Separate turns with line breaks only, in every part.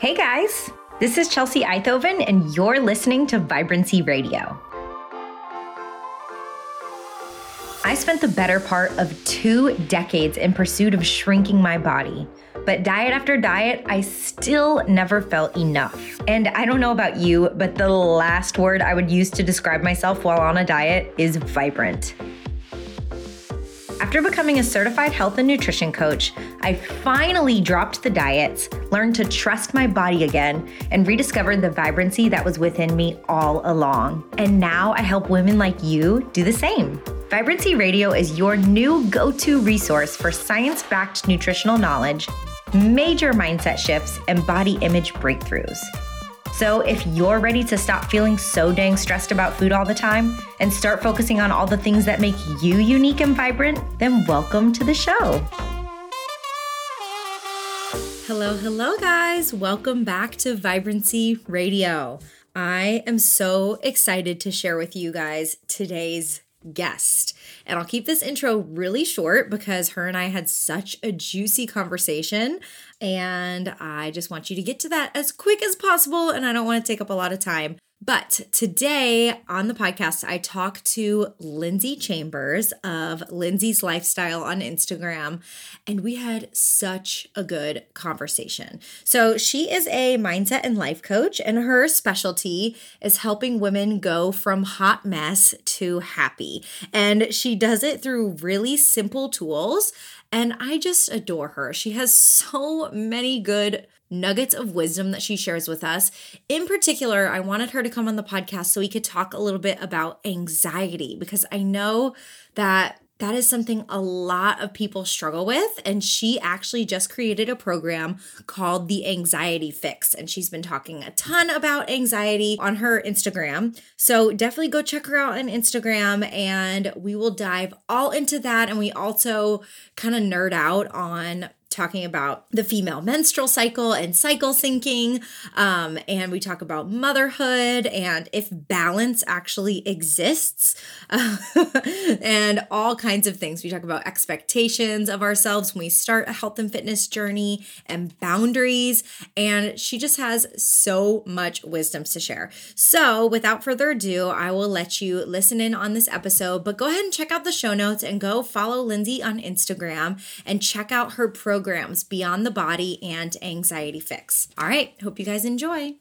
Hey guys, this is Chelsea Eithoven, and you're listening to Vibrancy Radio. I spent the better part of two decades in pursuit of shrinking my body. But diet after diet, I still never felt enough. And I don't know about you, but the last word I would use to describe myself while on a diet is vibrant. After becoming a certified health and nutrition coach, I finally dropped the diets, learned to trust my body again, and rediscovered the vibrancy that was within me all along. And now I help women like you do the same. Vibrancy Radio is your new go to resource for science backed nutritional knowledge, major mindset shifts, and body image breakthroughs. So, if you're ready to stop feeling so dang stressed about food all the time and start focusing on all the things that make you unique and vibrant, then welcome to the show. Hello, hello, guys. Welcome back to Vibrancy Radio. I am so excited to share with you guys today's guest. And I'll keep this intro really short because her and I had such a juicy conversation. And I just want you to get to that as quick as possible. And I don't want to take up a lot of time. But today on the podcast, I talk to Lindsay Chambers of Lindsay's Lifestyle on Instagram, and we had such a good conversation. So, she is a mindset and life coach, and her specialty is helping women go from hot mess to happy. And she does it through really simple tools. And I just adore her. She has so many good nuggets of wisdom that she shares with us. In particular, I wanted her to come on the podcast so we could talk a little bit about anxiety because I know that that is something a lot of people struggle with. And she actually just created a program called The Anxiety Fix. And she's been talking a ton about anxiety on her Instagram. So definitely go check her out on Instagram and we will dive all into that. And we also kind of nerd out on talking about the female menstrual cycle and cycle syncing. Um, and we talk about motherhood and if balance actually exists and all kinds of things. We talk about expectations of ourselves when we start a health and fitness journey and boundaries. And she just has so much wisdom to share. So, without further ado, I will let you listen in on this episode, but go ahead and check out the show notes and go follow Lindsay on Instagram and check out her program programs Beyond the Body and Anxiety Fix. All right, hope you guys enjoy.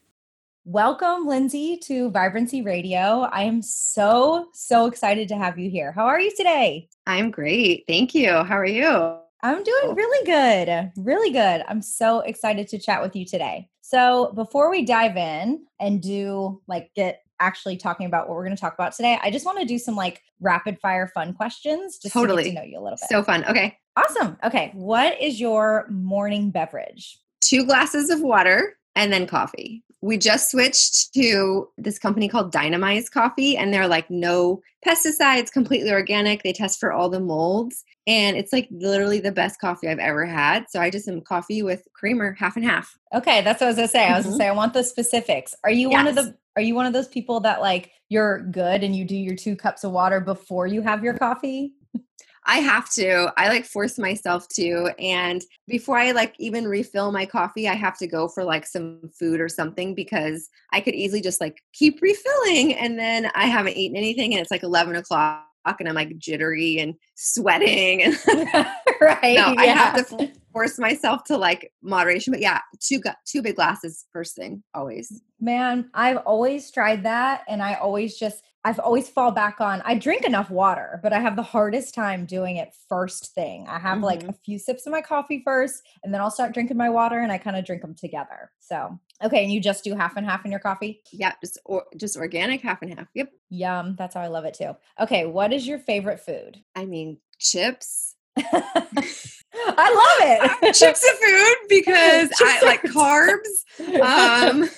Welcome, Lindsay, to Vibrancy Radio. I am so, so excited to have you here. How are you today?
I'm great. Thank you. How are you?
I'm doing oh. really good. Really good. I'm so excited to chat with you today. So, before we dive in and do like get actually talking about what we're going to talk about today, I just want to do some like rapid fire fun questions just totally. to get to know you a little bit.
So fun. Okay.
Awesome. Okay. What is your morning beverage?
Two glasses of water and then coffee. We just switched to this company called Dynamize Coffee, and they're like no pesticides, completely organic. They test for all the molds, and it's like literally the best coffee I've ever had. So I just am coffee with creamer, half and half.
Okay, that's what I was gonna say. I was mm-hmm. gonna say I want the specifics. Are you yes. one of the are you one of those people that like you're good and you do your two cups of water before you have your coffee?
I have to. I like force myself to. And before I like even refill my coffee, I have to go for like some food or something because I could easily just like keep refilling. And then I haven't eaten anything and it's like 11 o'clock and I'm like jittery and sweating. And
right.
No, yeah. I have to force myself to like moderation. But yeah, two two big glasses first thing always.
Man, I've always tried that, and I always just I've always fall back on I drink enough water, but I have the hardest time doing it first thing. I have mm-hmm. like a few sips of my coffee first, and then I'll start drinking my water, and I kind of drink them together. So okay, and you just do half and half in your coffee?
Yeah, just or just organic half and half. Yep.
Yum. That's how I love it too. Okay, what is your favorite food?
I mean, chips.
I love
it. chips of food because I like carbs. Um,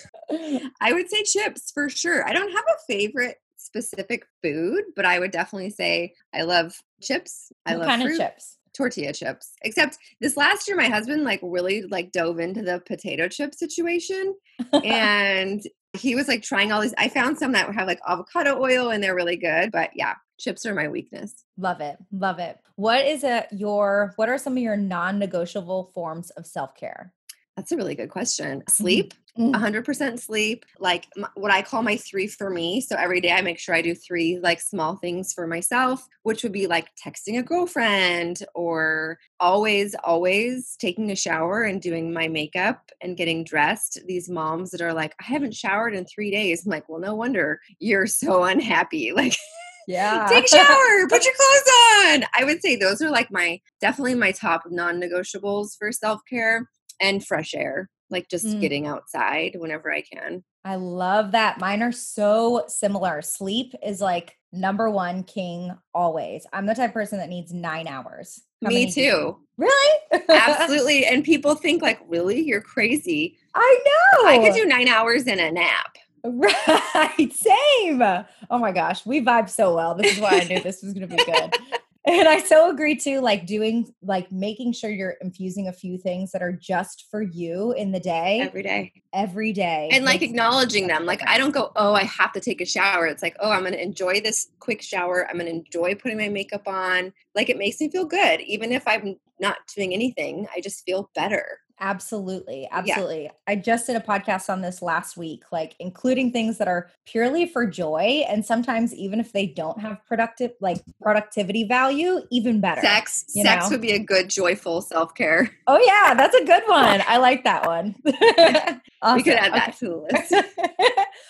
I would say chips for sure. I don't have a favorite specific food, but I would definitely say I love chips. I
what
love
kind fruit. of chips.
Tortilla chips. Except this last year, my husband like really like dove into the potato chip situation, and he was like trying all these. I found some that have like avocado oil, and they're really good. But yeah, chips are my weakness.
Love it, love it. What is a your? What are some of your non-negotiable forms of self care?
That's a really good question. Sleep,
Mm.
100% sleep, like m- what I call my three for me. So every day I make sure I do three like small things for myself, which would be like texting a girlfriend or always, always taking a shower and doing my makeup and getting dressed. These moms that are like, I haven't showered in three days. I'm like, well, no wonder you're so unhappy. Like,
Yeah.
take a shower, put your clothes on. I would say those are like my definitely my top non negotiables for self care and fresh air, like just
Mm.
getting outside whenever I can.
I love that. Mine are so similar. Sleep is like number one king always. I'm the type of person that needs nine hours. How
Me too.
Really?
Absolutely. And people think like, really? You're crazy.
I know.
I could do nine hours in a nap.
Right. Same. Oh my gosh. We vibe so well. This is why I knew this was going to be good. And I so agree too, like doing, like making sure you're infusing a few things that are just for you in the day,
every day.
every day.
And like acknowledging them. Like I don't go, oh, I have to take a shower. It's like, oh, I'm going to enjoy this quick shower. I'm going to enjoy putting my makeup on. Like it makes me feel good. Even if I'm not doing anything, I just feel better.
Absolutely. Absolutely. I just did a podcast on this last week, like including things that are purely for joy. And sometimes, even if they don't have productive, like productivity value, even better.
Sex, sex
know?
would be a good, joyful self care.
Oh, yeah. That's a good one. I like that one.
We could
Awesome.
add that to the list.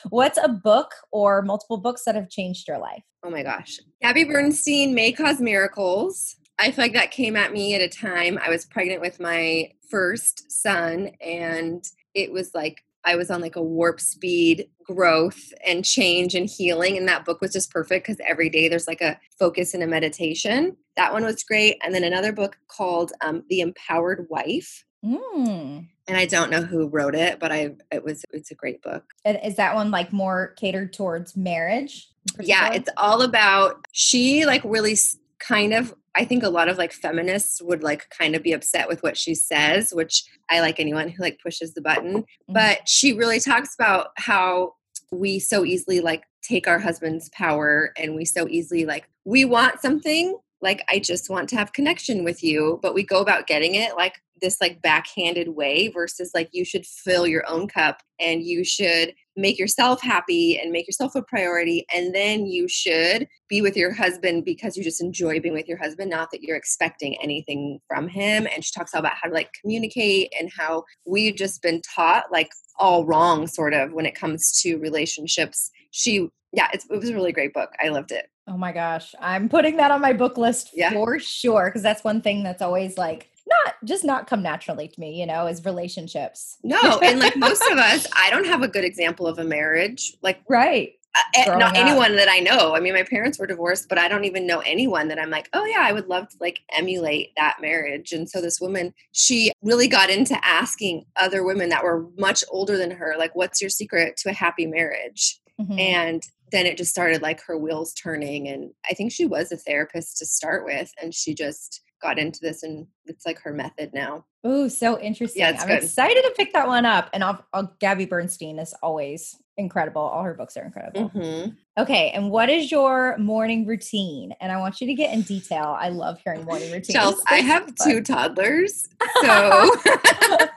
What's a book or multiple books that have changed your life?
Oh my gosh. Gabby Bernstein, May Cause Miracles. I feel like that came at me at a time I was pregnant with my first son, and it was like I was on like a warp speed growth and change and healing. And that book was just perfect because every day there's like a focus and a meditation. That one was great. And then another book called um, The Empowered Wife.
Mm.
And I don't know who wrote it, but I it was it's a great book.
And is that one like more catered towards marriage?
yeah it's all about she like really kind of i think a lot of like feminists would like kind of be upset with what she says which i like anyone who like pushes the button
Mhm.
but she really talks about how we so easily like take our husband's power and we so easily like we want something like i just want to have connection with you but we go about getting it like this like backhanded way versus like you should fill your own cup and you should make yourself happy and make yourself a priority and then you should be with your husband because you just enjoy being with your husband not that you're expecting anything from him and she talks all about how to like communicate and how we've just been taught like all wrong sort of when it comes to relationships she yeah it's, it was a really great book i loved it
Oh my gosh. I'm putting that on my book list
Yeah.
for sure. Because that's one thing that's always like not just not come naturally to me, you know, is relationships.
no and like most of us i don't have a good example of a marriage like
Right.
uh, not
up.
anyone that I know. I mean, my parents were divorced, but I don't even know anyone that I'm like, oh yeah, I would love to like emulate that marriage. And so this woman, she really got into asking other women that were much older than her, like, what's your secret to a happy marriage?
Mhm.
And then it just started like her wheels turning. And I think she was a therapist to start with, and she just got into this, and it's like her method now.
Ooh, so interesting.
it's
I'm
good.
excited to pick that one up. And I'll, I'll, Gabby Bernstein is always incredible. All her books are incredible.
Mhm.
Okay. And what is your morning routine? And I want you to get in detail. I love hearing morning routines.
Chels, I have two toddlers, so.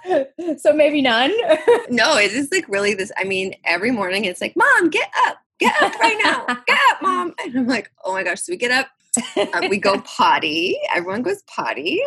so maybe none.
no, it is like really this. I mean, every morning it's like, Mom, get up, get up right now, get up, Mom. And I'm like, oh my gosh. So we get up, uh, we go potty. Everyone goes potty.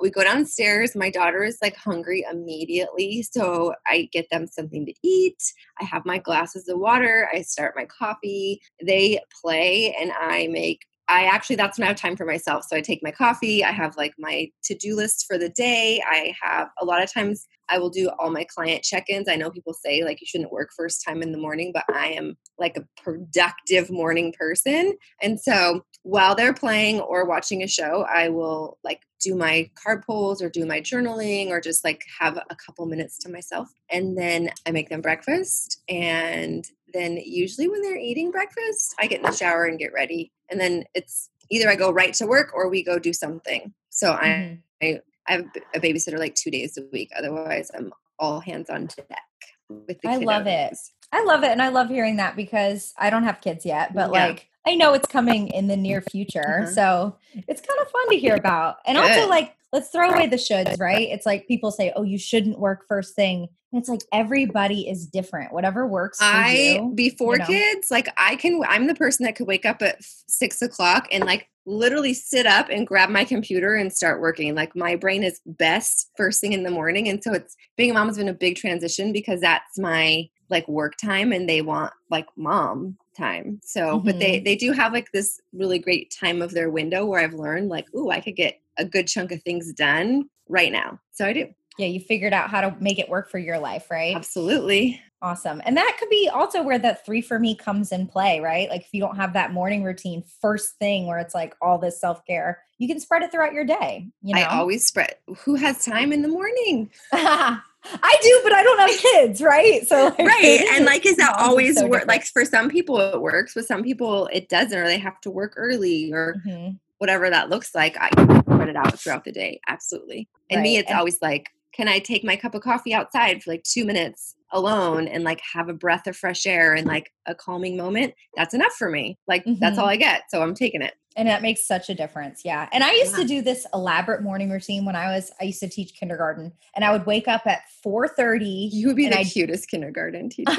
We go downstairs. My daughter is like hungry immediately. So I get them something to eat. I have my glasses of water. I start my coffee. They play and I make I actually that's when I have time for myself. So I take my coffee, I have like my to-do list for the day. I have a lot of times I will do all my client check-ins. I know people say like you shouldn't work first time in the morning, but I am like a productive morning person. And so while they're playing or watching a show, I will like do my card pulls or do my journaling or just like have a couple minutes to myself. And then I make them breakfast. And then usually when they're eating breakfast, I get in the shower and get ready. And then it's either I go right to work or we go do something. So I,
Mhm.
I have a babysitter like two days a week. Otherwise, I'm all hands on deck with the
I love it. I love it. And I love hearing that because I don't have kids yet, but
Yeah.
like I know it's coming in the near future. Uh-huh. So it's kind of fun to hear about. And Good. also, like, let's throw away the shoulds, right? It's like people say, oh, you shouldn't work first thing. And it's like everybody is different. Whatever works.
I,
you,
before you know? kids, like, I can, I'm the person that could wake up at six o'clock and like literally sit up and grab my computer and start working. Like, my brain is best first thing in the morning. And so it's being a mom has been a big transition because that's my like work time and they want like mom time. So, mm-hmm. but they mm-hmm. they do have like this really great time of their window where I've learned like, ooh, I could get a good chunk of things done right now. So I do.
Yeah, you figured out how to make it work for your life, right?
Absolutely.
Awesome. And that could be also where that three for me comes in play, right? Like if you don't have that morning routine first thing where it's like all this self care, you can spread it throughout your day. You know? I
always spread. Who has time in the morning?
I do, but I don't have kids, right? So
like, right, and like, is that always so work? Like for some people it works, but some people it doesn't, or they have to work early, or mm-hmm. whatever that looks like. I spread it out throughout the day, absolutely. And right. me, it's and- always like, can I take my cup of coffee outside for like two minutes alone and like have a breath of fresh air and like a calming moment? That's enough for me. Like mm-hmm. that's all I get, so I'm taking it
and that makes such a difference yeah. And i used yeah. to do this elaborate morning routine when i was i used to teach kindergarten and i would wake up at 4.30
you would be the I'd, cutest kindergarten teacher.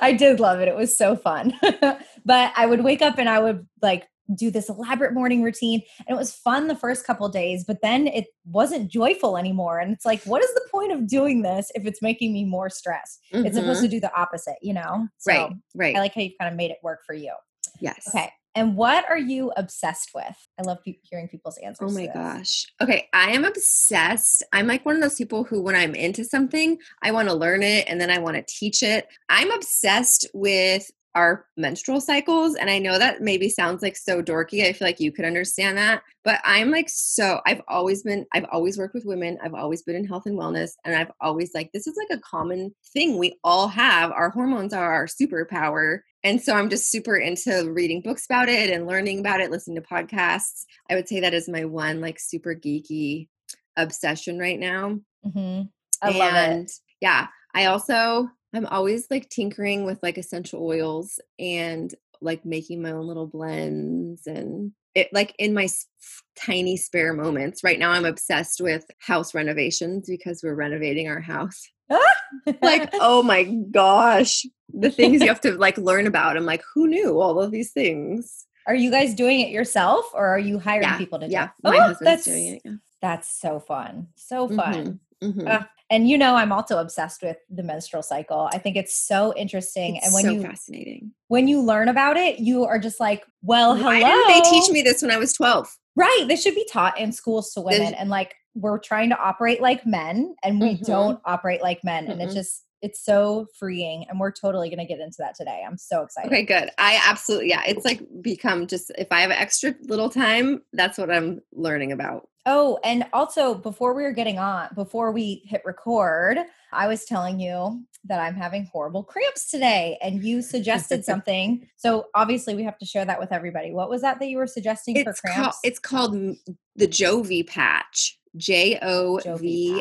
I did love it it was so fun. But i would wake up and i would like do this elaborate morning routine and it was fun the first couple days but then it wasn't joyful anymore and it's like what is the point of doing this if it's making me more stressed mm-hmm. it's supposed to mm-hmm. do the opposite you know?
So right right.
I like how you kind of made it work for you.
Yes.
Okay and what are you obsessed with? I love pe- hearing people's oh answers.
Oh my gosh. Okay, I am obsessed. I'm like one of those people who, when I'm into something, I want to learn it and then I want to teach it. I'm obsessed with our menstrual cycles. And I know that maybe sounds like so dorky. I feel like you could understand that. But I'm like so, I've always been, I've always worked with women. I've always been in health and wellness. And I've always like, this is like a common thing we all have. Our hormones are our superpower. And so I'm just super into reading books about it and learning about it, listening to podcasts. I would say that is my one like super geeky obsession right now.
Mm-hmm. I and, love it.
Yeah. I also I'm always like tinkering with like essential oils and like making my own little blends and it like in my tiny spare moments. Right now I'm obsessed with house renovations because we're renovating our house. like oh my gosh, the things you have to like learn about. I'm like who knew all of these things?
Are you guys doing it yourself or are you hiring
yeah,
people to do
yeah,
it?
My oh, husband's doing it. Yeah.
That's so fun. So fun. Mm-hmm. Mm-hmm. Uh, and you know, I'm also obsessed with the menstrual cycle. I think it's so interesting.
It's
and when
so
you
fascinating,
when you learn about it, you are just like, well,
Why
hello.
didn't they teach me this when I was 12?
Right. This should be taught in schools to women. and like, we're trying to operate like men and we mm-hmm. don't operate like men. Mm-hmm. And it's just, it's so freeing and we're totally going to get into that today i'm so excited
okay good i absolutely yeah it's like become just if i have extra little time that's what i'm learning about
oh and also before we were getting on before we hit record i was telling you that i'm having horrible cramps today and you suggested something. So obviously we have to share that with everybody. What was that that you were suggesting
it's
for cramps?
called, it's called mm, the jovi patch j-o-v-i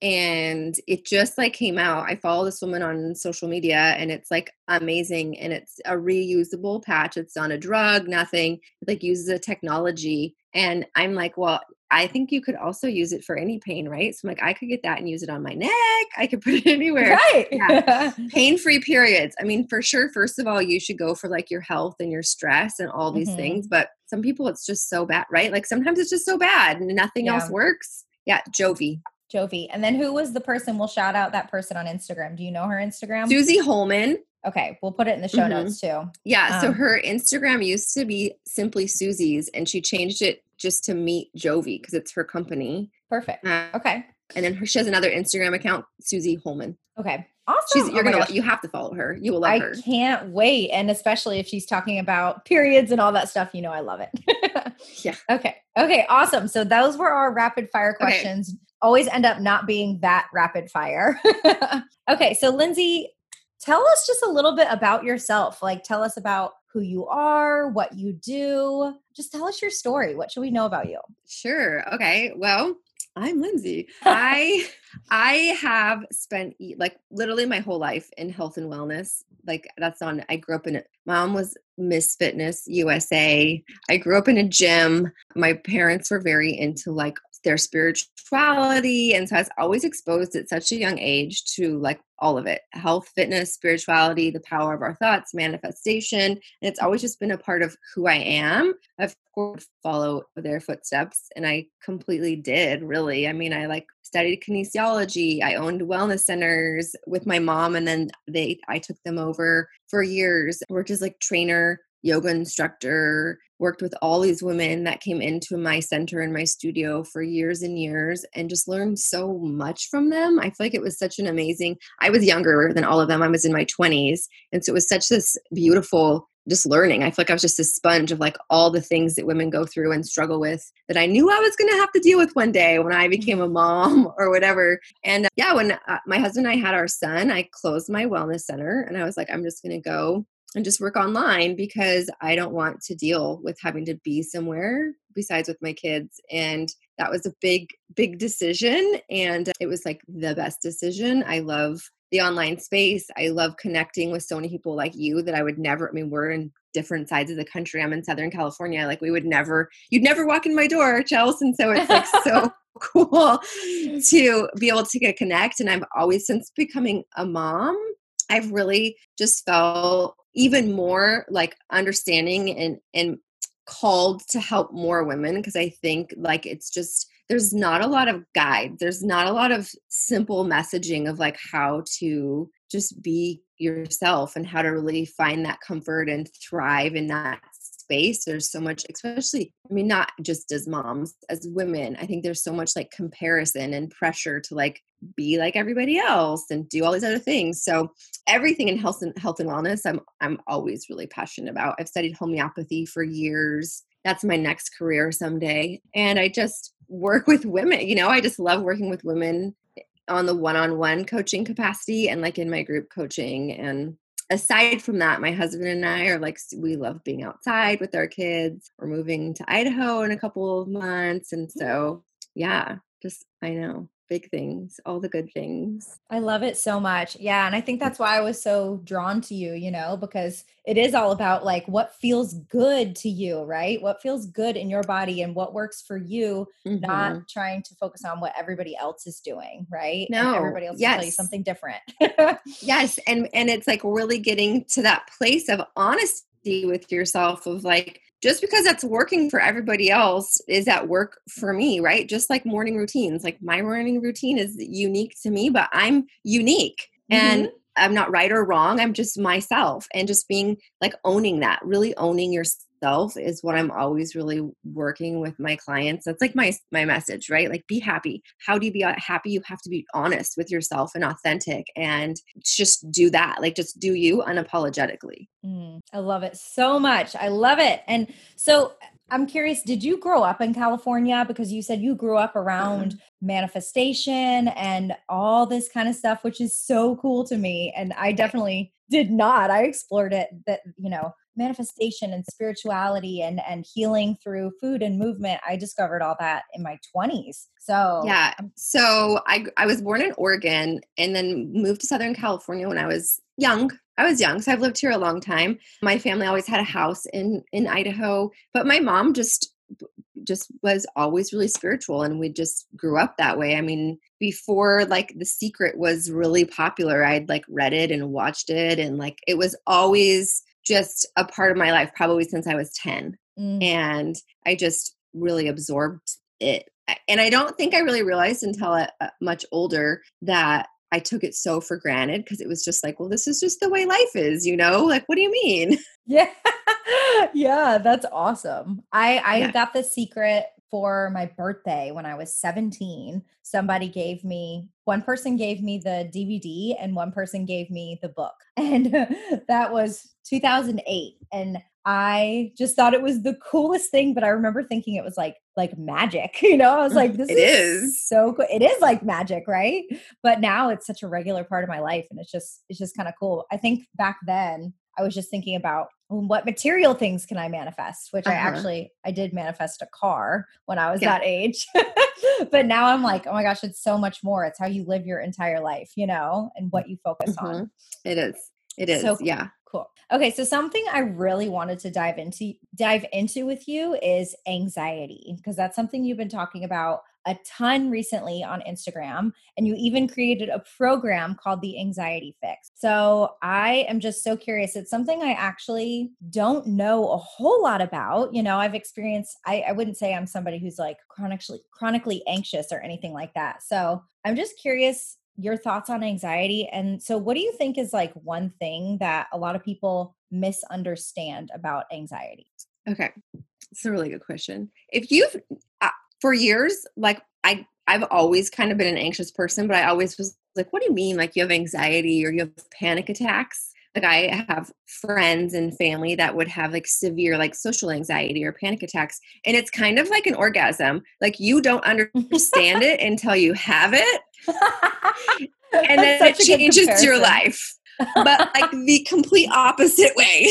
and it just like came out. I follow this woman on social media and it's like amazing and it's a reusable patch. It's on a drug nothing. It like uses a technology and i'm like well i think you could also use it for any pain right? So i'm like i could get that and use it on my neck. I could put it anywhere.
Right yeah.
pain free periods. I mean for sure first of all you should go for like your health and your stress and all these mm-hmm. things but some people it's just so bad right? Like sometimes it's just so bad and nothing yeah. else works. Yeah jovi
Jovi. And then who was the person? We'll shout out that person on Instagram. Do you know her Instagram?
Susie Holman.
Okay, we'll put it in the show mm-hmm. notes too.
Yeah, um, so her Instagram used to be simply Susie's and she changed it just to meet Jovi because it's her company.
Perfect. Uh, okay.
And then her, she has another Instagram account, Susie Holman.
Okay. Awesome.
She's, you're oh gonna you have to follow her. You will love
I
her.
I can't wait. And especially if she's talking about periods and all that stuff, you know I love it.
yeah.
Okay. Okay, awesome. So those were our rapid fire questions. Okay always end up not being that rapid fire. okay, so Lindsay, tell us just a little bit about yourself. Like, tell us about who you are, what you do. Just tell us your story. What should we know about you?
Sure. Okay. Well, I'm Lindsay. I I have spent like literally my whole life in health and wellness. Like that's on I grew up in it. Mom was Miss Fitness USA. I grew up in a gym. My parents were very into like their spirituality and so i was always exposed at such a young age to like all of it health fitness spirituality the power of our thoughts manifestation and it's always just been a part of who i am. Of course follow their footsteps and i completely did really. I mean i like studied kinesiology i owned wellness centers with my mom and then they i took them over for years. Worked as like trainer yoga instructor, worked with all these women that came into my center and my studio for years and years and just learned so much from them. I feel like it was such an amazing I was younger than all of them. I was in my 20s. And so it was such this beautiful just learning. I feel like I was just a sponge of like all the things that women go through and struggle with that I knew I was going to have to deal with one day when I became a mom or whatever. And uh, yeah, when uh, my husband and I had our son, I closed my wellness center and I was like, I'm just going to go and just work online because I don't want to deal with having to be somewhere besides with my kids. And that was a big, big decision. And it was like the best decision. I love the online space. I love connecting with so many people like you that I would never, I mean, we're in different sides of the country. I'm in Southern California. Like we would never, you'd never walk in my door, Chelsea. And so it's like so cool to be able to get connect. And I've always, since becoming a mom, I've really just felt even more like understanding and and called to help more women because I think like it's just there's not a lot of guide. There's not a lot of simple messaging of like how to just be yourself and how to really find that comfort and thrive in that space there's so much especially i mean not just as moms as women i think there's so much like comparison and pressure to like be like everybody else and do all these other things. So everything in health and health and wellness i'm i'm always really passionate about. I've studied homeopathy for years. That's my next career someday. And i just work with women you know i just love working with women eh, on the one-on-one coaching capacity and like in my group coaching and aside from that, my husband and I are like, we love being outside with our kids. We're moving to Idaho in a couple of months. And so, yeah, just, I know big things, all the good things.
I love it so much. Yeah. And I think that's why I was so drawn to you, you know, because it is all about like what feels good to you, right? What feels good in your body and what works for you, mm-hmm. not trying to focus on what everybody else is doing, right?
No.
And everybody else yes. will tell you something different.
yes. And and it's like really getting to that place of honesty with yourself of like just because that's working for everybody else is at work for me, right? Just like morning routines. Like my morning routine is unique to me, but I'm unique. Mm-hmm. And I'm not right or wrong. I'm just myself and just being like owning that, really owning your self is what I'm always really working with my clients. That's like my my message, right? Like be happy. How do you be uh, happy? You have to be honest with yourself and authentic and just do that. Like just do you unapologetically.
Mm, I love it so much. I love it. And so I'm curious, did you grow up in California? Because you said you grew up around mm-hmm. manifestation and all this kind of stuff, which is so cool to me. And I definitely did not. I explored it that, you know, manifestation and spirituality and and healing through food and movement i discovered all that in my 20s so
yeah so i i was born in oregon and then moved to southern california when i was young. I was young so i've lived here a long time. My family always had a house in in idaho but my mom just just was always really spiritual and we just grew up that way. I mean before like the secret was really popular i'd like read it and watched it and like it was always just a part of my life probably since I was 10. Mm. And I just really absorbed it. And I don't think I really realized until a, a much older that I took it so for granted because it was just like, well, this is just the way life is, you know? Like, what do you mean?
Yeah. yeah, that's awesome. I I yeah. got the secret for my birthday when I was 17. Somebody gave me one person gave me the DVD and one person gave me the book. And that was 2008 and I just thought it was the coolest thing, but I remember thinking it was like like magic. You know, I was like, mm, this
it is,
is so cool. It is like magic, right? But now it's such a regular part of my life, and it's just it's just kind of cool. I think back then I was just thinking about what material things can I manifest? Which uh-huh. I actually I did manifest a car when I was yeah. that age. but now I'm like, oh my gosh, it's so much more. It's how you live your entire life, you know, and what you focus mm-hmm. on.
It is. It is. So, yeah.
Cool. Okay, so something I really wanted to dive into dive into with you is anxiety because that's something you've been talking about a ton recently on Instagram and you even created a program called the Anxiety Fix. So, I am just so curious. It's something I actually don't know a whole lot about. You know, I've experienced I, I wouldn't say I'm somebody who's like chronically chronically anxious or anything like that. So, I'm just curious your thoughts on anxiety. And so, what do you think is like one thing that a lot of people misunderstand about anxiety?
Okay, it's a really good question. If you've, for years, like I, I've always kind of been an anxious person, but I always was like, what do you mean? Like you have anxiety or you have panic attacks? Like I have friends and family that would have like severe like social anxiety or panic attacks. And it's kind of like an orgasm. Like you don't understand it until you have it. and then it changes your life but like the complete opposite way.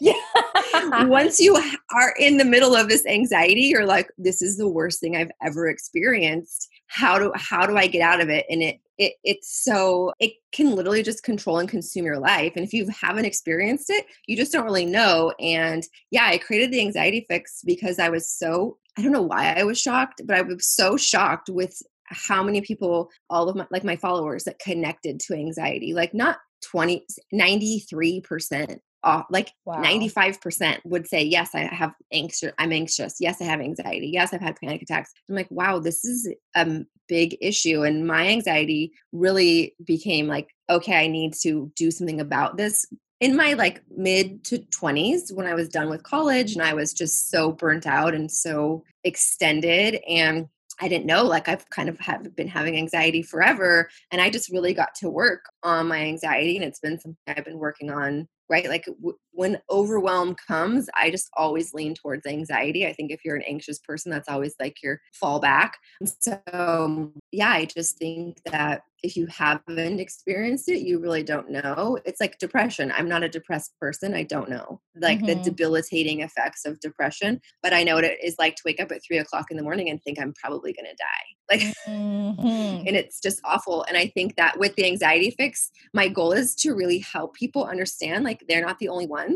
yeah. Once you are in the middle of this anxiety, you're like, this is the worst thing I've ever experienced. How do how do I get out of it? And it it it's so it can literally just control and consume your life. And if you haven't experienced it, you just don't really know. And yeah, I created the anxiety fix because I was so I don't know why I was shocked, but I was so shocked with how many people all of my like my followers that connected to anxiety like not 20 93% off like wow. 95% would say yes i have anxious i'm anxious. Yes i have anxiety. Yes i've had panic attacks. I'm like wow this is a big issue. And my anxiety really became like okay i need to do something about this. In my like mid to 20s when i was done with college and i was just so burnt out and so extended and I didn't know, like I've kind of have been having anxiety forever. And I just really got to work on my anxiety. And it's been something I've been working on, right? Like w- when overwhelm comes, I just always lean towards anxiety. I think if you're an anxious person, that's always like your fallback. So, yeah, I just think that if you haven't experienced it, you really don't know. It's like depression. I'm not a depressed person. I don't know like mm-hmm. the debilitating effects of depression, but I know what it is like to wake up at three o'clock in the morning and think I'm probably going to die. Like, mm-hmm. and it's just awful. And I think that with the anxiety fix, my goal is to really help people understand like they're not the only ones.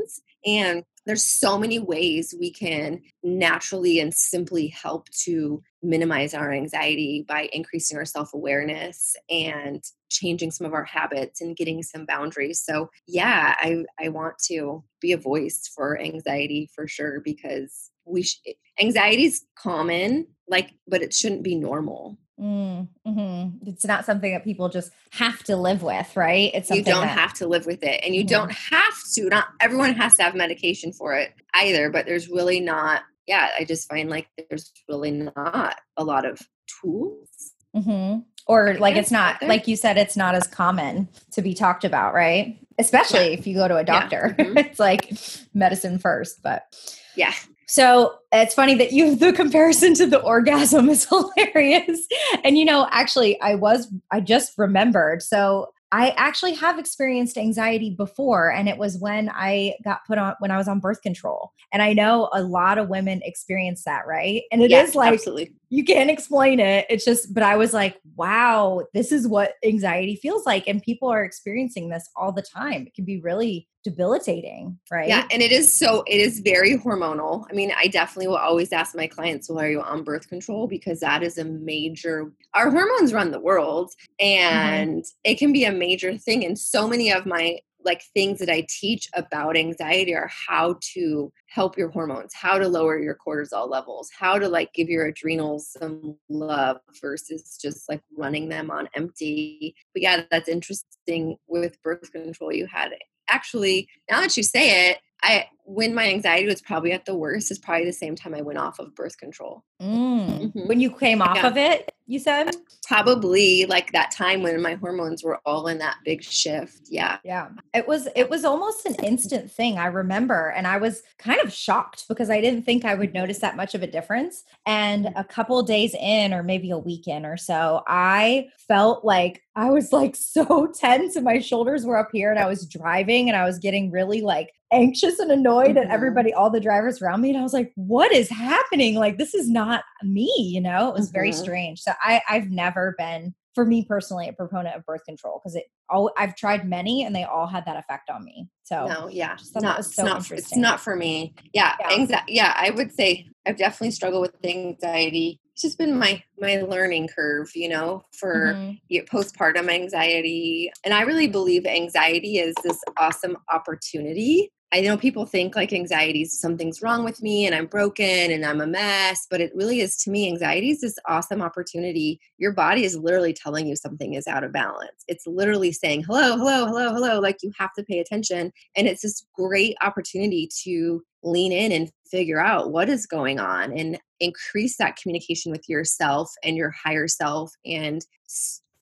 And there's so many ways we can naturally and simply help to minimize our anxiety by increasing our self-awareness and changing some of our habits and getting some boundaries. So yeah i i want to be a voice for anxiety for sure because we sh- anxiety is common like but it shouldn't be normal
Mm, hmm It's not something that people just have to live with, right? It's
you don't that, have to live with it, and you mm-hmm. don't have to. Not everyone has to have medication for it either, but there's really not. Yeah, I just find like there's really not a lot of tools.
Mm-hmm. Or like it's not like you said, it's not as common to be talked about, right? Especially yeah. if you go to a doctor, yeah. mm-hmm. it's like medicine first. But
yeah,
so it's funny that you the comparison to the orgasm is hilarious. And you know, actually, I was I just remembered. So I actually have experienced anxiety before, and it was when I got put on when I was on birth control. And I know a lot of women experience that, right? And it yes, is like absolutely. you can't explain it. It's just, but I was like, wow, this is what anxiety feels like. And people are experiencing this all the time. It can be really debilitating, right?
Yeah, and it is so it is very hormonal. I mean, I definitely will always ask my clients, "Well, are you on birth control?" because that is a major our hormones run the world mm-hmm. and mm-hmm. it can be a major thing and so many of my like things that I teach about anxiety are how to help your hormones, how to lower your cortisol levels, how to like give your adrenals some love versus just like running them on empty. But yeah, that's interesting with birth control. You had actually, now that you say it, I when my anxiety was probably at the worst is probably the same time I went off of birth control.
Mm. Mm-hmm. When you came off yeah. of it, you said
probably like that time when my hormones were all in that big shift. Yeah,
yeah. It was it was almost an instant thing. I remember, and I was kind of shocked because I didn't think I would notice that much of a difference. And mm. a couple days in, or maybe a weekend or so, I felt like I was like so tense, and my shoulders were up here, and I was driving, and I was getting really like anxious and annoyed
Mm-hmm.
at everybody, all the drivers around me. And I was like, what is happening? Like, this is not me, you know? It was very
Mhm.
strange. So I, I've never been, for me personally, a proponent of birth control because it all I've tried many and they all had that effect on me. So
No, yeah, not,
was
it's
so
not, it's not for me. Yeah,
Yeah.
anxiety. Yeah, I would say I've definitely struggled with anxiety. It's just been my my learning curve, you know, for
Mhm.
y- postpartum anxiety. And I really believe anxiety is this awesome opportunity. I know people think like anxiety is something's wrong with me and I'm broken and I'm a mess, but it really is to me, anxiety is this awesome opportunity. Your body is literally telling you something is out of balance. It's literally saying, hello, hello, hello, hello. Like you have to pay attention. And it's this great opportunity to lean in and figure out what is going on and increase that communication with yourself and your higher self and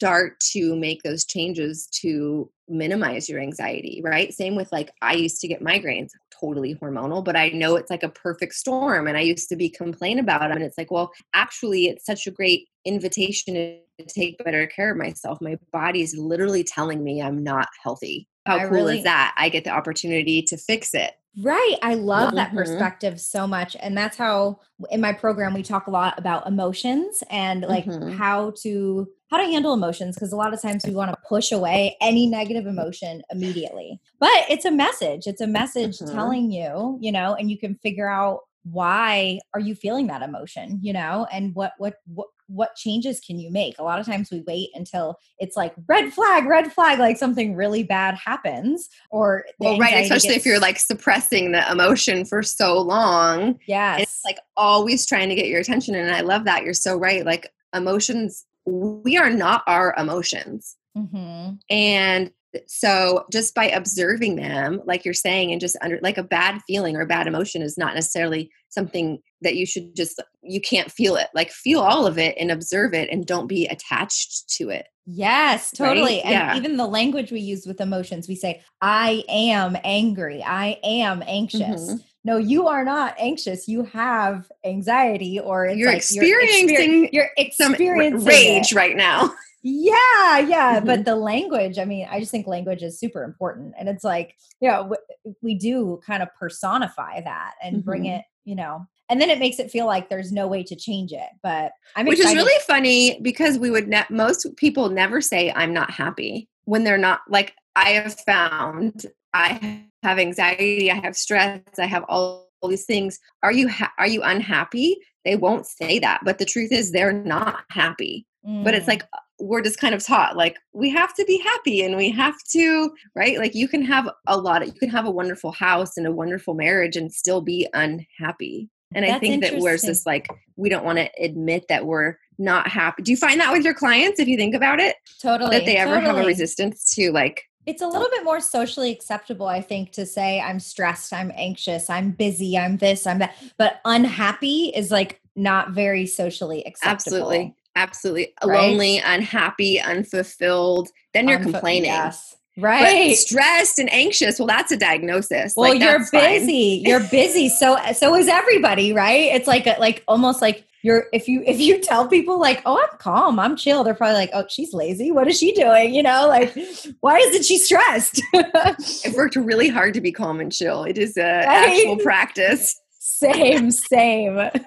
start to make those changes to minimize your anxiety, right? Same with like I used to get migraines, totally hormonal, but I know it's like a perfect storm and I used to be complain about them and it's like, well, actually it's such a great invitation to take better care of myself. My body's literally telling me I'm not healthy. How
I
cool
really-
is that? I get the opportunity to fix it.
Right. I love that
Mhm.
perspective so much. And that's how in my program we talk a lot about emotions and like
Mhm.
how to how to handle emotions because a lot of times we want to push away any negative emotion immediately. But it's a message. It's a message
Mhm.
telling you, you know, and you can figure out why are you feeling that emotion, you know, and what what what what changes can you make? A lot of times we wait until it's like red flag, red flag, like something really bad happens or
Well, right, especially if you're like suppressing the emotion for so long.
yes,
it's like always trying to get your attention. And I love that. You're so right. Like emotions, we are not our emotions.
hmm
And so just by observing them, like you're saying, and just under like a bad feeling or a bad emotion is not necessarily something that you should just, you can't feel it. Like feel all of it and observe it and don't be attached to it.
Yes,
Right?
totally. And
Yeah.
even the language we use with emotions, we say, I am angry. I am anxious.
Mhm.
No, you are not anxious. You have anxiety or it's
You're
like
experiencing
you're, exper- you're
Some
experiencing
rage
it.
right now.
Yeah, yeah.
Mhm.
But the language, I mean, I just think language is super important. And it's like, you know, we do kind of personify that and bring
Mhm.
it, you know, and then it makes it feel like there's no way to change it. But I'm
which
excited.
is really funny because we would ne- most people never say i'm not happy when they're not like i have found i have anxiety i have stress i have all, all these things are you ha- are you unhappy they won't say that but the truth is they're not happy but it's
Mm.
like we're just kind of taught like we have to be happy and we have to right? Like you can have a lot of you can have a wonderful house and a wonderful marriage and still be unhappy. And i think that we're just like we don't want to admit that we're not happy. Do you find that with your clients if you think about it?
Totally
that they ever have a resistance to like
It's a little bit more socially acceptable, I think, to say I'm stressed, I'm anxious, I'm busy, I'm this, I'm that. But unhappy is like not very socially acceptable.
absolutely absolutely
Right?
lonely unhappy unfulfilled then you're complaining
Yes. Right.
stressed and anxious well that's a diagnosis
well,
Like,
you're busy. You're busy. So eh, so is everybody, right? It's like a, like almost like you're if you if you tell people like, "Oh, I'm calm, I'm chill." They're probably like, "Oh, she's lazy. What is she doing?" You know, like why isn't she stressed?
I've worked really hard to be calm and chill. It is a
Right?
actual practice.
Same same.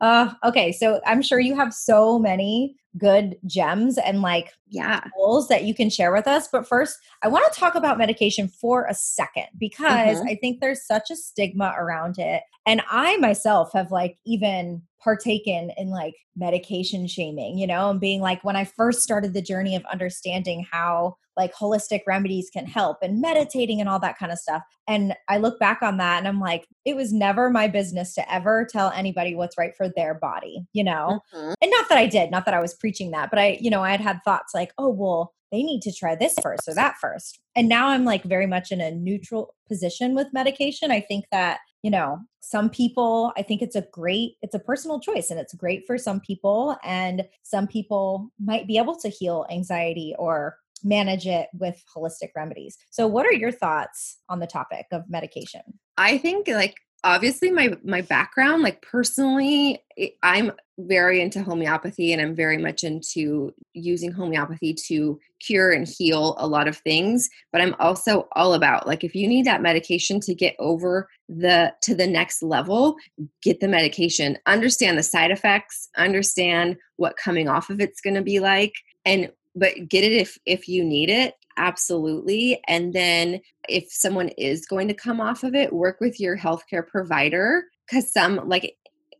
Uh, okay so i'm sure you have so many good gems and like
Yeah.
tools that you can share with us but first i want to talk about medication for a second because
Mhm.
i think there's such a stigma around it and i myself have like even partaken in like medication shaming you know and being like when i first started the journey of understanding how like holistic remedies can help and meditating and all that kind of stuff and I look back on that and I'm like, it was never my business to ever tell anybody what's right for their body, you know?
Mhm.
And not that I did, not that I was preaching that, but I, you know, I had had thoughts like, oh, well, they need to try this first or that first. And now I'm like very much in a neutral position with medication. I think that, you know, some people, I think it's a great, it's a personal choice and it's great for some people. And some people might be able to heal anxiety or manage it with holistic remedies. So, what are your thoughts on the topic of medication?
I think like obviously my my background like personally eh, i'm very into homeopathy and i'm very much into using homeopathy to cure and heal a lot of things but i'm also all about like if you need that medication to get over the to the next level get the medication. Understand the side effects understand what coming off of it's going to be like and but get it if if you need it absolutely and then if someone is going to come off of it work with your healthcare provider because some like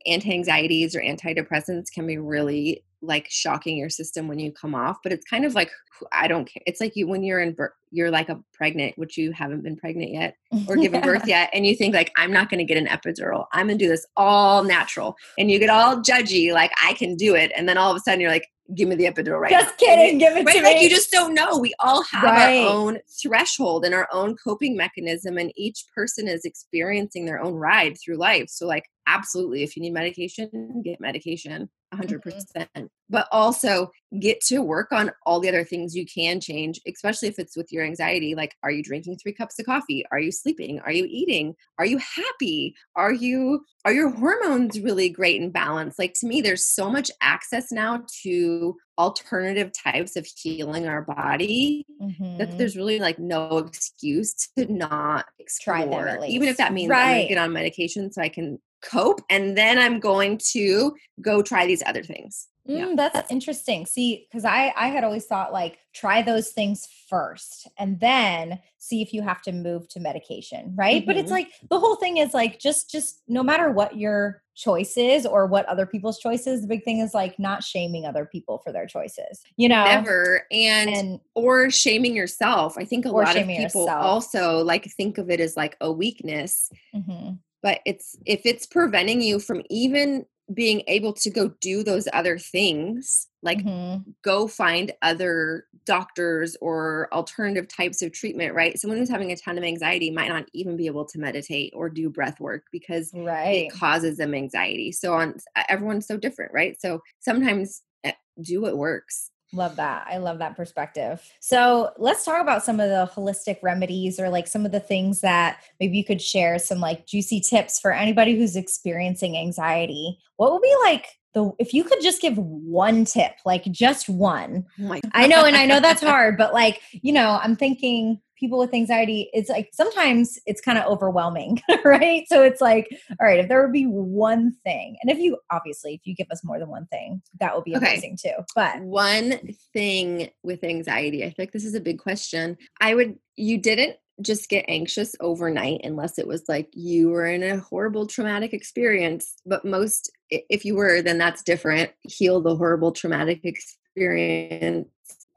anti-anxieties or antidepressants can be really like shocking your system when you come off but it's kind of like i don't care it's like you when you're in birth you're like a pregnant which you haven't been pregnant yet or given birth yet and you think like i'm not going to get an epidural i'm going to do this all natural and you get all judgy like i can do it and then all of a sudden you're like give me the epidural right
just
now.
kidding give it
right?
to
like
me
you just don't know we all have
Right.
our own threshold and our own coping mechanism and each person is experiencing their own ride through life so like absolutely if you need medication get medication 100% but also get to work on all the other things you can change especially if it's with your anxiety like are you drinking 3 cups of coffee? Are you sleeping? Are you eating? Are you happy? Are you are your hormones really great and balanced? Like to me there's so much access now to alternative types of healing our body that
Mhm.
there's really like no excuse to not
Try them
explore, even if that means I'm
Right.
gonna get on medication so I can cope, and then I'm going to go try these other things. Yeah.
Mm, that's interesting. See, because I I had always thought like try those things first and then see if you have to move to medication, right? But it's
Mhm.
like the whole thing is like just just no matter what your choice is or what other people's choices, the big thing is like not shaming other people for their choices. You know?
Never and,
And
or shaming yourself. I think a lot of people
yourself.
also like think of it as like a weakness,
mhm.
But it's if it's preventing you from even being able to go do those other things, like
Mhm.
go find other doctors or alternative types of treatment, right? Someone who's having a ton of anxiety might not even be able to meditate or do breath work because
right.
it causes them anxiety. So on everyone's so different, right? So sometimes eh, do what works.
Love that. I love that perspective. So let's talk about some of the holistic remedies or like some of the things that maybe you could share some like juicy tips for anybody who's experiencing anxiety. What would be like the if you could just give one tip, like just one.
Oh
I know, and I know that's hard, but like, you know, I'm thinking people with anxiety, it's like sometimes it's kind of overwhelming, right? So it's like, all right, if there would be one thing, and if you obviously, if you give us more than one thing, that would be
Okay.
amazing too. But
One thing with anxiety, I think this is a big question. I would, you didn't just get anxious overnight unless it was like you were in a horrible traumatic experience. But most, if you were, then that's different. Heal the horrible traumatic experience.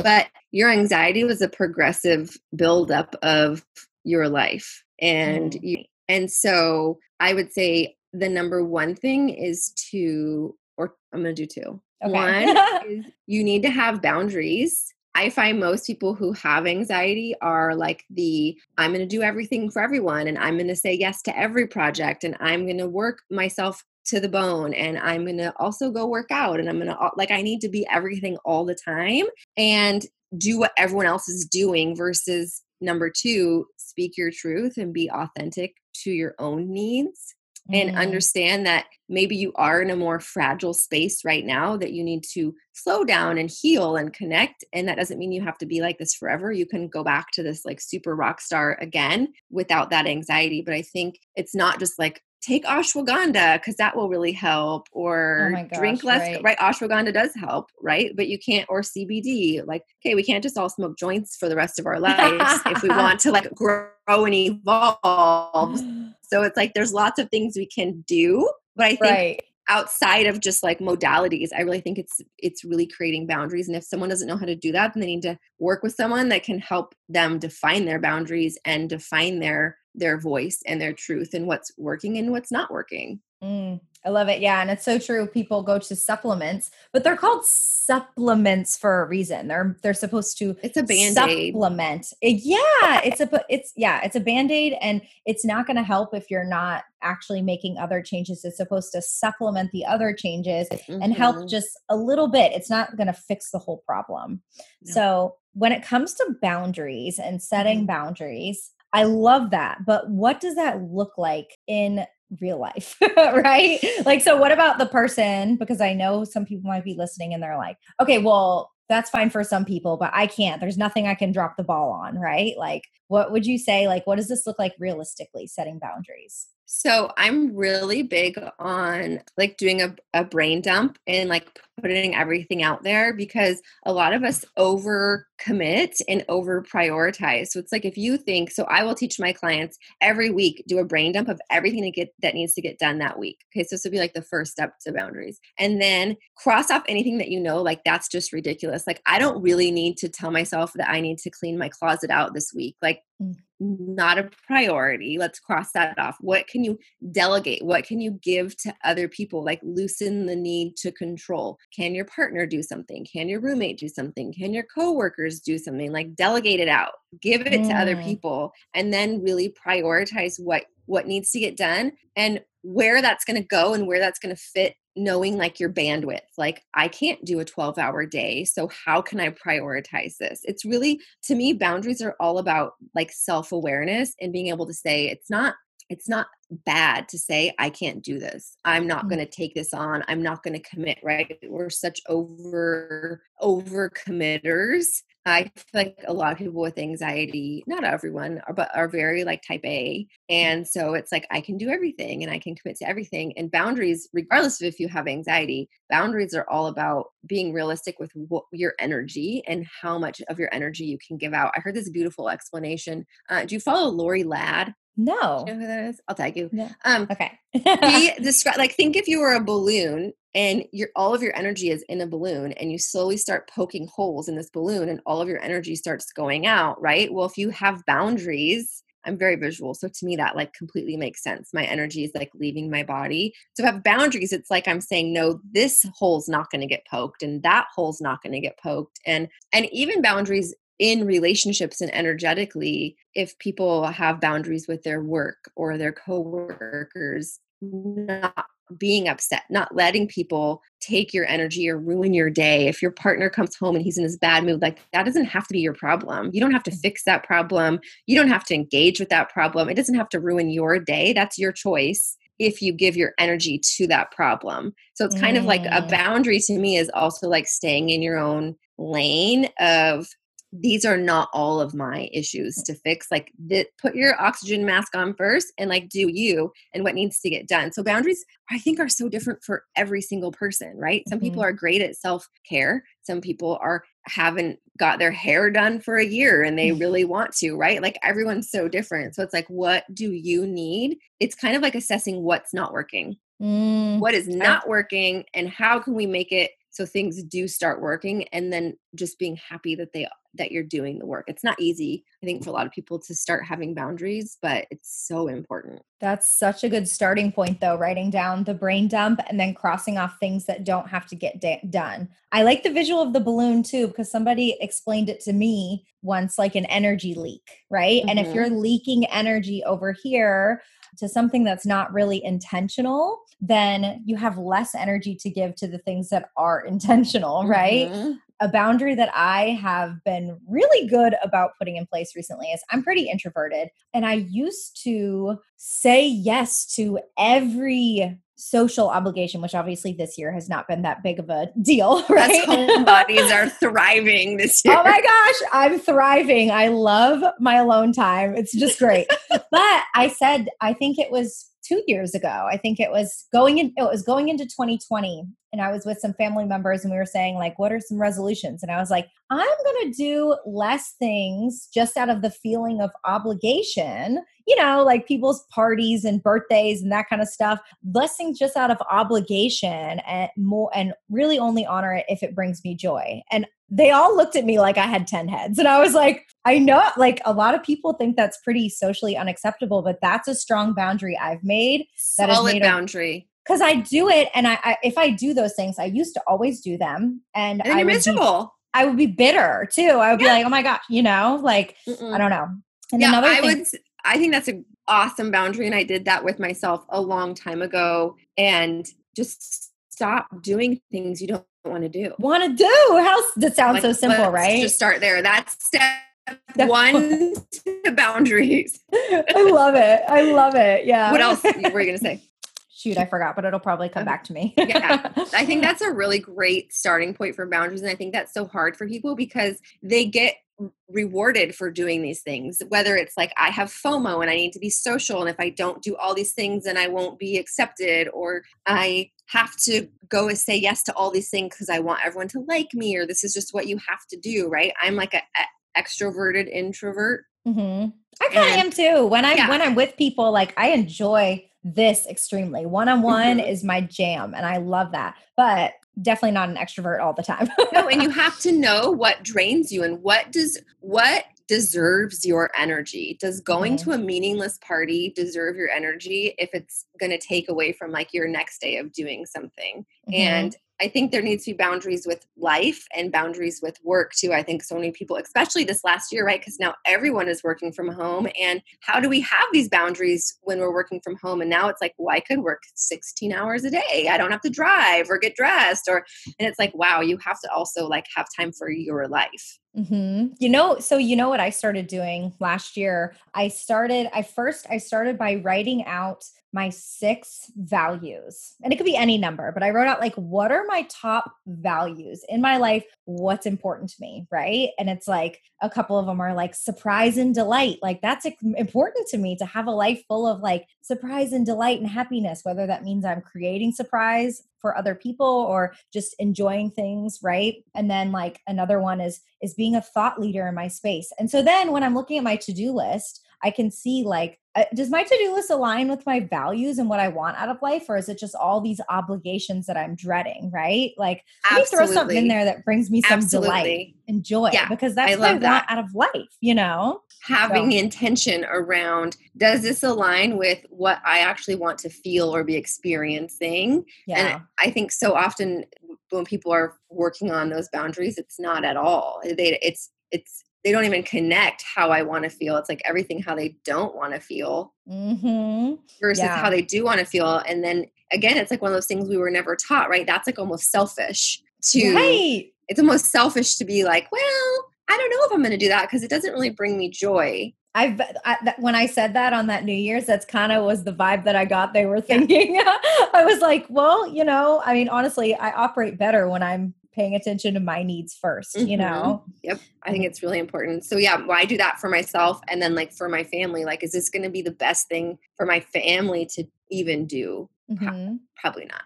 But your anxiety was a progressive buildup of your life. And
Mm.
you, and so I would say the number one thing is to, or I'm going to do two.
Okay.
One is you need to have boundaries. I find most people who have anxiety are like the I'm going to do everything for everyone and I'm going to say yes to every project and I'm going to work myself to the bone and I'm going to also go work out and I'm going to like I need to be everything all the time and do what everyone else is doing versus number 2 speak your truth and be authentic to your own needs and
Mm.
understand that maybe you are in a more fragile space right now that you need to slow down and heal and connect and that doesn't mean you have to be like this forever you can go back to this like super rock star again without that anxiety but i think it's not just like take ashwagandha because that will really help or
Oh my
drink less
right.
right ashwagandha does help right but you can't or cbd like okay we can't just all smoke joints for the rest of our lives if we want to like grow and evolve so it's like there's lots of things we can do, but I think
right.
outside of just like modalities, I really think it's it's really creating boundaries. And if someone doesn't know how to do that, then they need to work with someone that can help them define their boundaries and define their their voice and their truth and what's working and what's not working.
Mm, I love it. Yeah, and it's so true. People go to supplements, but they're called supplements for a reason. They're they're supposed to
It's a band-aid.
supplement. Uh, Yeah, it's a it's yeah, it's a band-aid and it's not going to help if you're not actually making other changes. It's supposed to supplement the other changes and help
Mhm.
just a little bit. It's not going to fix the whole problem.
No.
So, when it comes to boundaries and setting
Mhm.
boundaries, I love that. But what does that look like in real life, right? Like, so what about the person? Because I know some people might be listening and they're like, okay, well, that's fine for some people, but I can't. There's nothing I can drop the ball on, right? Like, what would you say? Like, what does this look like realistically, setting boundaries?
So I'm really big on like doing a, a brain dump and like putting everything out there because a lot of us over commit and over prioritize. So it's like if you think so I will teach my clients every week do a brain dump of everything to get that needs to get done that week. Okay, so this would be like the first step to boundaries. And then cross off anything that you know like that's just ridiculous. Like I don't really need to tell myself that I need to clean my closet out this week. Like mm. Not a priority. Let's cross that off. What can you delegate? What can you give to other people? Like loosen the need to control. Can your partner do something? Can your roommate do something? Can your coworkers do something? Like delegate it out, give it mm. to other mm. people, and then really prioritize what what needs to get done and where that's going to go and where that's going to fit knowing like your bandwidth like i can't do a 12 hour day so how can i prioritize this? It's really to me boundaries are all about like self awareness and being able to say it's not it's not bad to say i can't do this. I'm not mm-hmm. going to take this on. I'm not going to commit right? We're such over over committers i feel like a lot of people with anxiety not everyone but are very like type a and so it's like i can do everything and i can commit to everything and boundaries regardless of if you have anxiety boundaries are all about being realistic with what, your energy and how much of your energy you can give out. I heard this beautiful explanation. Uh, do you follow lori ladd
no.
You know who that is? I'll tag you.
No. Um, okay.
describe like think if you were a balloon and your all of your energy is in a balloon and you slowly start poking holes in this balloon and all of your energy starts going out, right? Well, if you have boundaries, I'm very visual. So to me that like completely makes sense. My energy is like leaving my body. So if I have boundaries, it's like I'm saying no, this hole's not going to get poked and that hole's not going to get poked. And and even boundaries in relationships and energetically if people have boundaries with their work or their coworkers not being upset not letting people take your energy or ruin your day if your partner comes home and he's in this bad mood like that doesn't have to be your problem you don't have to fix that problem you don't have to engage with that problem it doesn't have to ruin your day that's your choice if you give your energy to that problem. So it's kind mm. of like a mm. boundary to me is also like staying in your own lane of these are not all of my issues to fix like the, put your oxygen mask on first and like do you and what needs to get done. So boundaries i think are so different for every single person right? Some mm-hmm. people are great at self-care. Some people are haven't got their hair done for a year and they really want to right? Like everyone's so different. So it's like what do you need? It's kind of like assessing what's not working. Mm. what is not working and how can we make it so things do start working and then just being happy that they that you're doing the work it's not easy i think for a lot of people to start having boundaries but it's so important
that's such a good starting point though writing down the brain dump and then crossing off things that don't have to get da- done i like the visual of the balloon too because somebody explained it to me once like an energy leak right mm-hmm. and if you're mm-hmm. leaking energy over here to something that's not really intentional, then you have less energy to give to the things that are intentional, right? Mm-hmm. A boundary that I have been really good about putting in place recently is I'm pretty introverted and I used to say yes to every social obligation, which obviously this year has not been that big of a deal, right?
homebodies are thriving this year.
Oh my gosh, I'm thriving. I love my alone time. It's just great. but I said, I think it was two years ago. I think it was going in, it was going into 2020 and I was with some family members and we were saying like, what are some resolutions? And I was like, I'm going to do less things just out of the feeling of obligation, you know, like people's parties and birthdays and that kind of stuff. Less things just out of obligation and more, and really only honor it if it brings me joy. And they all looked at me like I had 10 heads. And I was like, I know, like a lot of people think that's pretty socially unacceptable, but that's a strong boundary I've made.
That Solid made boundary.
Because I do it, and I, I, if I do those things, I used to always do them, and,
and I miserable.
Be, I would be bitter too. I would yeah. be like, oh my gosh, you know, like Mm-mm. I don't know.
And yeah, another I thing, would. I think that's an awesome boundary, and I did that with myself a long time ago, and just stop doing things you don't want to do.
Want to do? How that sounds like, so simple, right?
Just start there. That's step one boundaries.
I love it. I love it. Yeah.
What else were you going to say?
Shoot, I forgot, but it'll probably come back to me.
yeah. I think that's a really great starting point for boundaries. And I think that's so hard for people because they get rewarded for doing these things whether it's like i have fomo and i need to be social and if i don't do all these things then i won't be accepted or i have to go and say yes to all these things because i want everyone to like me or this is just what you have to do right i'm like a, a extroverted introvert
mm-hmm. i kind of am too when i'm yeah. when i'm with people like i enjoy this extremely one-on-one mm-hmm. is my jam and i love that but definitely not an extrovert all the time.
no, and you have to know what drains you and what does what deserves your energy. Does going mm-hmm. to a meaningless party deserve your energy if it's going to take away from like your next day of doing something? Mm-hmm. And I think there needs to be boundaries with life and boundaries with work too. I think so many people, especially this last year, right? Because now everyone is working from home. And how do we have these boundaries when we're working from home? And now it's like, well, I could work 16 hours a day. I don't have to drive or get dressed. Or, and it's like, wow, you have to also like have time for your life.
Mm-hmm. You know, so you know what I started doing last year? I started, I first, I started by writing out my six values. And it could be any number, but I wrote out like, what are my top values in my life? What's important to me? Right. And it's like a couple of them are like surprise and delight. Like, that's important to me to have a life full of like surprise and delight and happiness, whether that means I'm creating surprise for other people or just enjoying things right? And then like another one is is being a thought leader in my space. And so then when i'm looking at my to-do list i can see like uh, does my to-do list align with my values and what I want out of life or is it just all these obligations that I'm dreading, right? Like let me throw something in there that brings me some Absolutely. delight and joy yeah, because that's I what I that. want out of life, you know?
Having so. intention around does this align with what I actually want to feel or be experiencing? Yeah. And I think so often when people are working on those boundaries, it's not at all. They it's it's they don't even connect how I want to feel. It's like everything how they don't want to feel
mm-hmm.
versus yeah. how they do want to feel. And then again, it's like one of those things we were never taught, right? That's like almost selfish to, right. it's almost selfish to be like, well, I don't know if I'm going to do that because it doesn't really bring me joy.
I've I, when I said that on that New Year's, that's kind of was the vibe that I got. They were thinking. Yeah. I was like, well, you know, I mean, honestly, I operate better when I'm paying attention to my needs 1st mm-hmm. you know
yep i think it's really important so yeah i do that for myself and then like for my family like is this going to be the best thing for my family to even do mm-hmm. probably not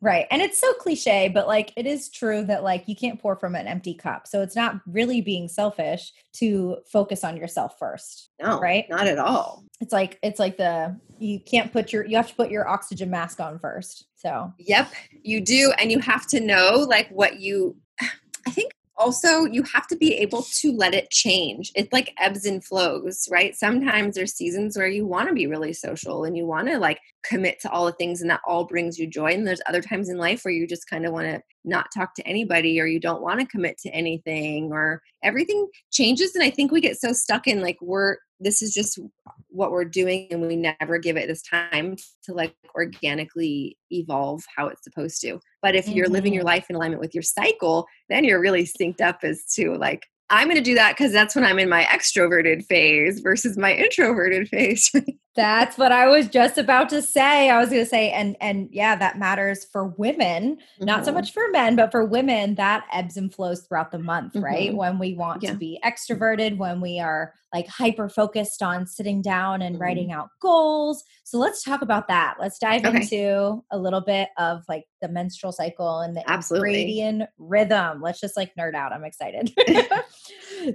Right. And it's so cliche, but like it is true that like you can't pour from an empty cup. So it's not really being selfish to focus on yourself first.
No.
Right?
Not at all.
It's like it's like the you can't put your you have to put your oxygen mask on first. So
Yep, you do. And you have to know like what you I think also you have to be able to let it change. It's like ebbs and flows right? Sometimes there's seasons where you want to be really social and you want to like commit to all the things and that all brings you joy. And there's other times in life where you just kind of want to not talk to anybody or you don't want to commit to anything or everything changes. And i think we get so stuck in like we're this is just what we're doing and we never give it this time to like organically evolve how it's supposed to but if you're mm-hmm. living your mm-hmm. life in alignment with your cycle then you're really synced up as to like I'm going to do that because that's when I'm in my extroverted phase versus my introverted phase.
That's what I was just about to say. I was going to say, and and yeah, that matters for women, mm-hmm. not so mm-hmm. much for men, but for women, that ebbs and flows throughout the month, mm-hmm. right? When we want yeah. to be extroverted, when we are like hyper focused on sitting down and mm-hmm. writing out goals. So let's talk about that. Let's dive okay. into a little bit of like the menstrual cycle and the Absolutely. rhythm. Let's just like nerd out. I'm excited.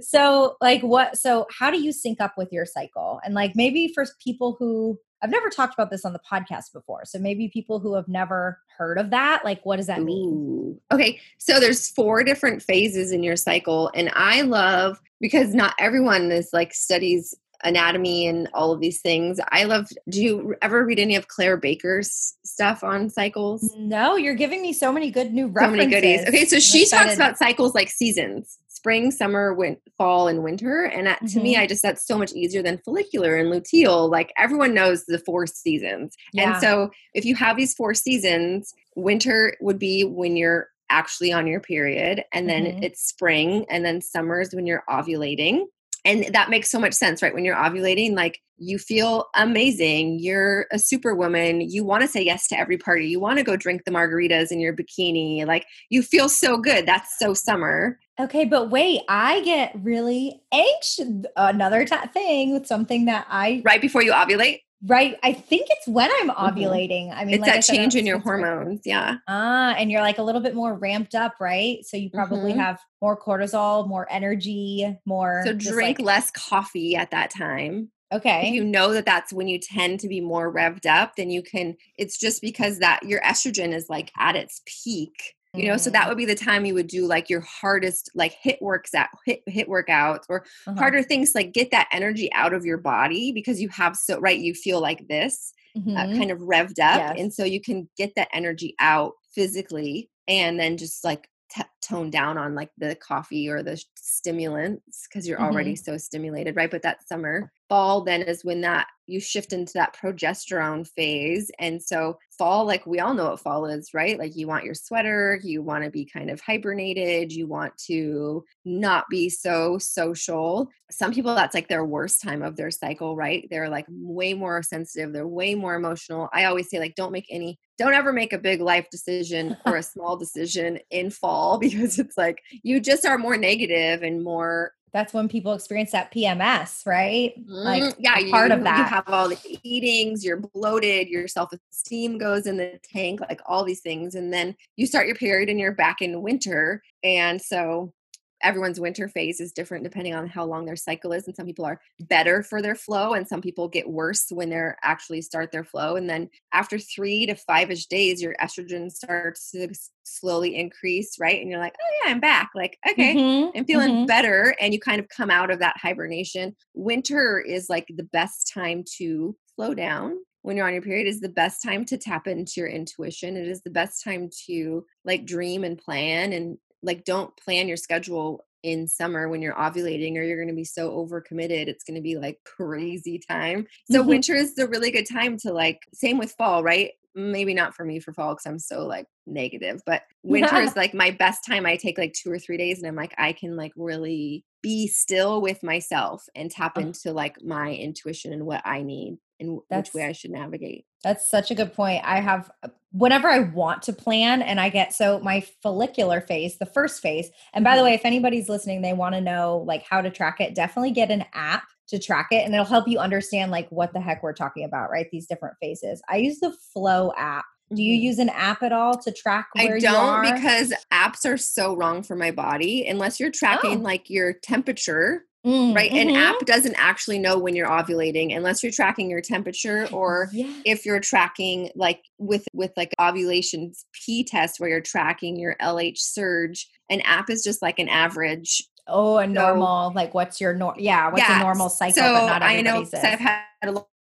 so like what so how do you sync up with your cycle? And like maybe for people who I've never talked about this on the podcast before. So maybe people who have never heard of that, like what does that mean?
Ooh. Okay. So there's four different phases in your cycle and I love because not everyone is like studies anatomy and all of these things. I love do you ever read any of Claire Baker's stuff on cycles?
No, you're giving me so many good new references. So many goodies.
Okay, so she talks about cycles like seasons spring, summer, win- fall, and winter. And that, mm-hmm. to me, mm-hmm. I just that's so much easier than follicular and luteal. Like everyone knows the four seasons. Yeah. And so if you have these four seasons, winter would be when you're actually on your period, and then mm-hmm. it's spring, and then summer is when you're ovulating. And that makes so much sense right? When you're ovulating like you feel amazing. You're a superwoman. You want to say yes to every party. You want to go drink the margaritas in your bikini. Like you feel so good. That's so summer.
Okay but wait i get really anxious another t- thing with something that i
right before you ovulate
Right. I think it's when I'm mm-hmm. ovulating. Mm-hmm. I mean,
it's like that said, change in your hormones. Yeah.
Ah, and you're like a little bit more ramped up, right? So you probably mm-hmm. have more cortisol, more energy, more.
So drink like- less coffee at that time.
Okay.
If you know that that's when you tend to be more revved up, then you can, it's just because that your estrogen is like at its peak you know so that mm. would be the time you would do like your hardest like HIIT works out HIIT HIIT workouts or uh-huh. harder things like get that energy out of your body because you have so right you feel like this uh, mm-hmm. uh, kind of revved up yes. and so you can get that energy out physically and then just like t- tone down on like the coffee or the stimulants because you're already mm-hmm. so stimulated right but that summer fall then is when that you shift into that progesterone phase and so fall like we all know what fall is right? Like you want your sweater you want to be kind of hibernated you want to not be so social. Some people that's like their worst time of their cycle right? They're like way more sensitive they're way more emotional. I always say like don't make any don't ever make a big life decision or a small decision in fall because it's like you just are more negative and more
that's when people experience that PMS, right?
Like mm, yeah, part you, of that. You have all the eatings, you're bloated, your self-esteem goes in the tank, like all these things. And then you start your period and you're back in winter. And so everyone's winter phase is different depending on how long their cycle is and some people are better for their flow and some people get worse when they're actually start their flow and then after three to five-ish days your estrogen starts to slowly increase right? And you're like oh yeah i'm back like okay mm-hmm, i'm feeling mm-hmm. better and you kind of come out of that hibernation. Winter is like the best time to slow down when you're on your period is the best time to tap into your intuition. It is the best time to like dream and plan and like don't plan your schedule in summer when you're ovulating or you're going to be so overcommitted it's going to be like crazy time so mm-hmm. winter is the really good time to like same with fall right maybe not for me for fall because i'm so like negative but winter is like my best time i take like two or three days and i'm like i can like really be still with myself and tap into like my intuition and what i need and that's, which way I should navigate.
That's such a good point. I have uh, whenever I want to plan and I get so my follicular phase, the first phase. And by the mm-hmm. way, if anybody's listening, they want to know like how to track it, definitely get an app to track it and it'll help you understand like what the heck we're talking about, right? These different phases. I use the Flo app. Do you mm-hmm. use an app at all to track
I don't because apps are so wrong for my body unless you're tracking oh. like your temperature Mm, right? Mm-hmm. an app doesn't actually know when you're ovulating unless you're tracking your temperature or yeah. if you're tracking like with with like ovulation p test where you're tracking your lh surge. An app is just like an average.
Oh a normal so, like what's your nor yeah what's yeah, a normal cycle
so but not i know i've had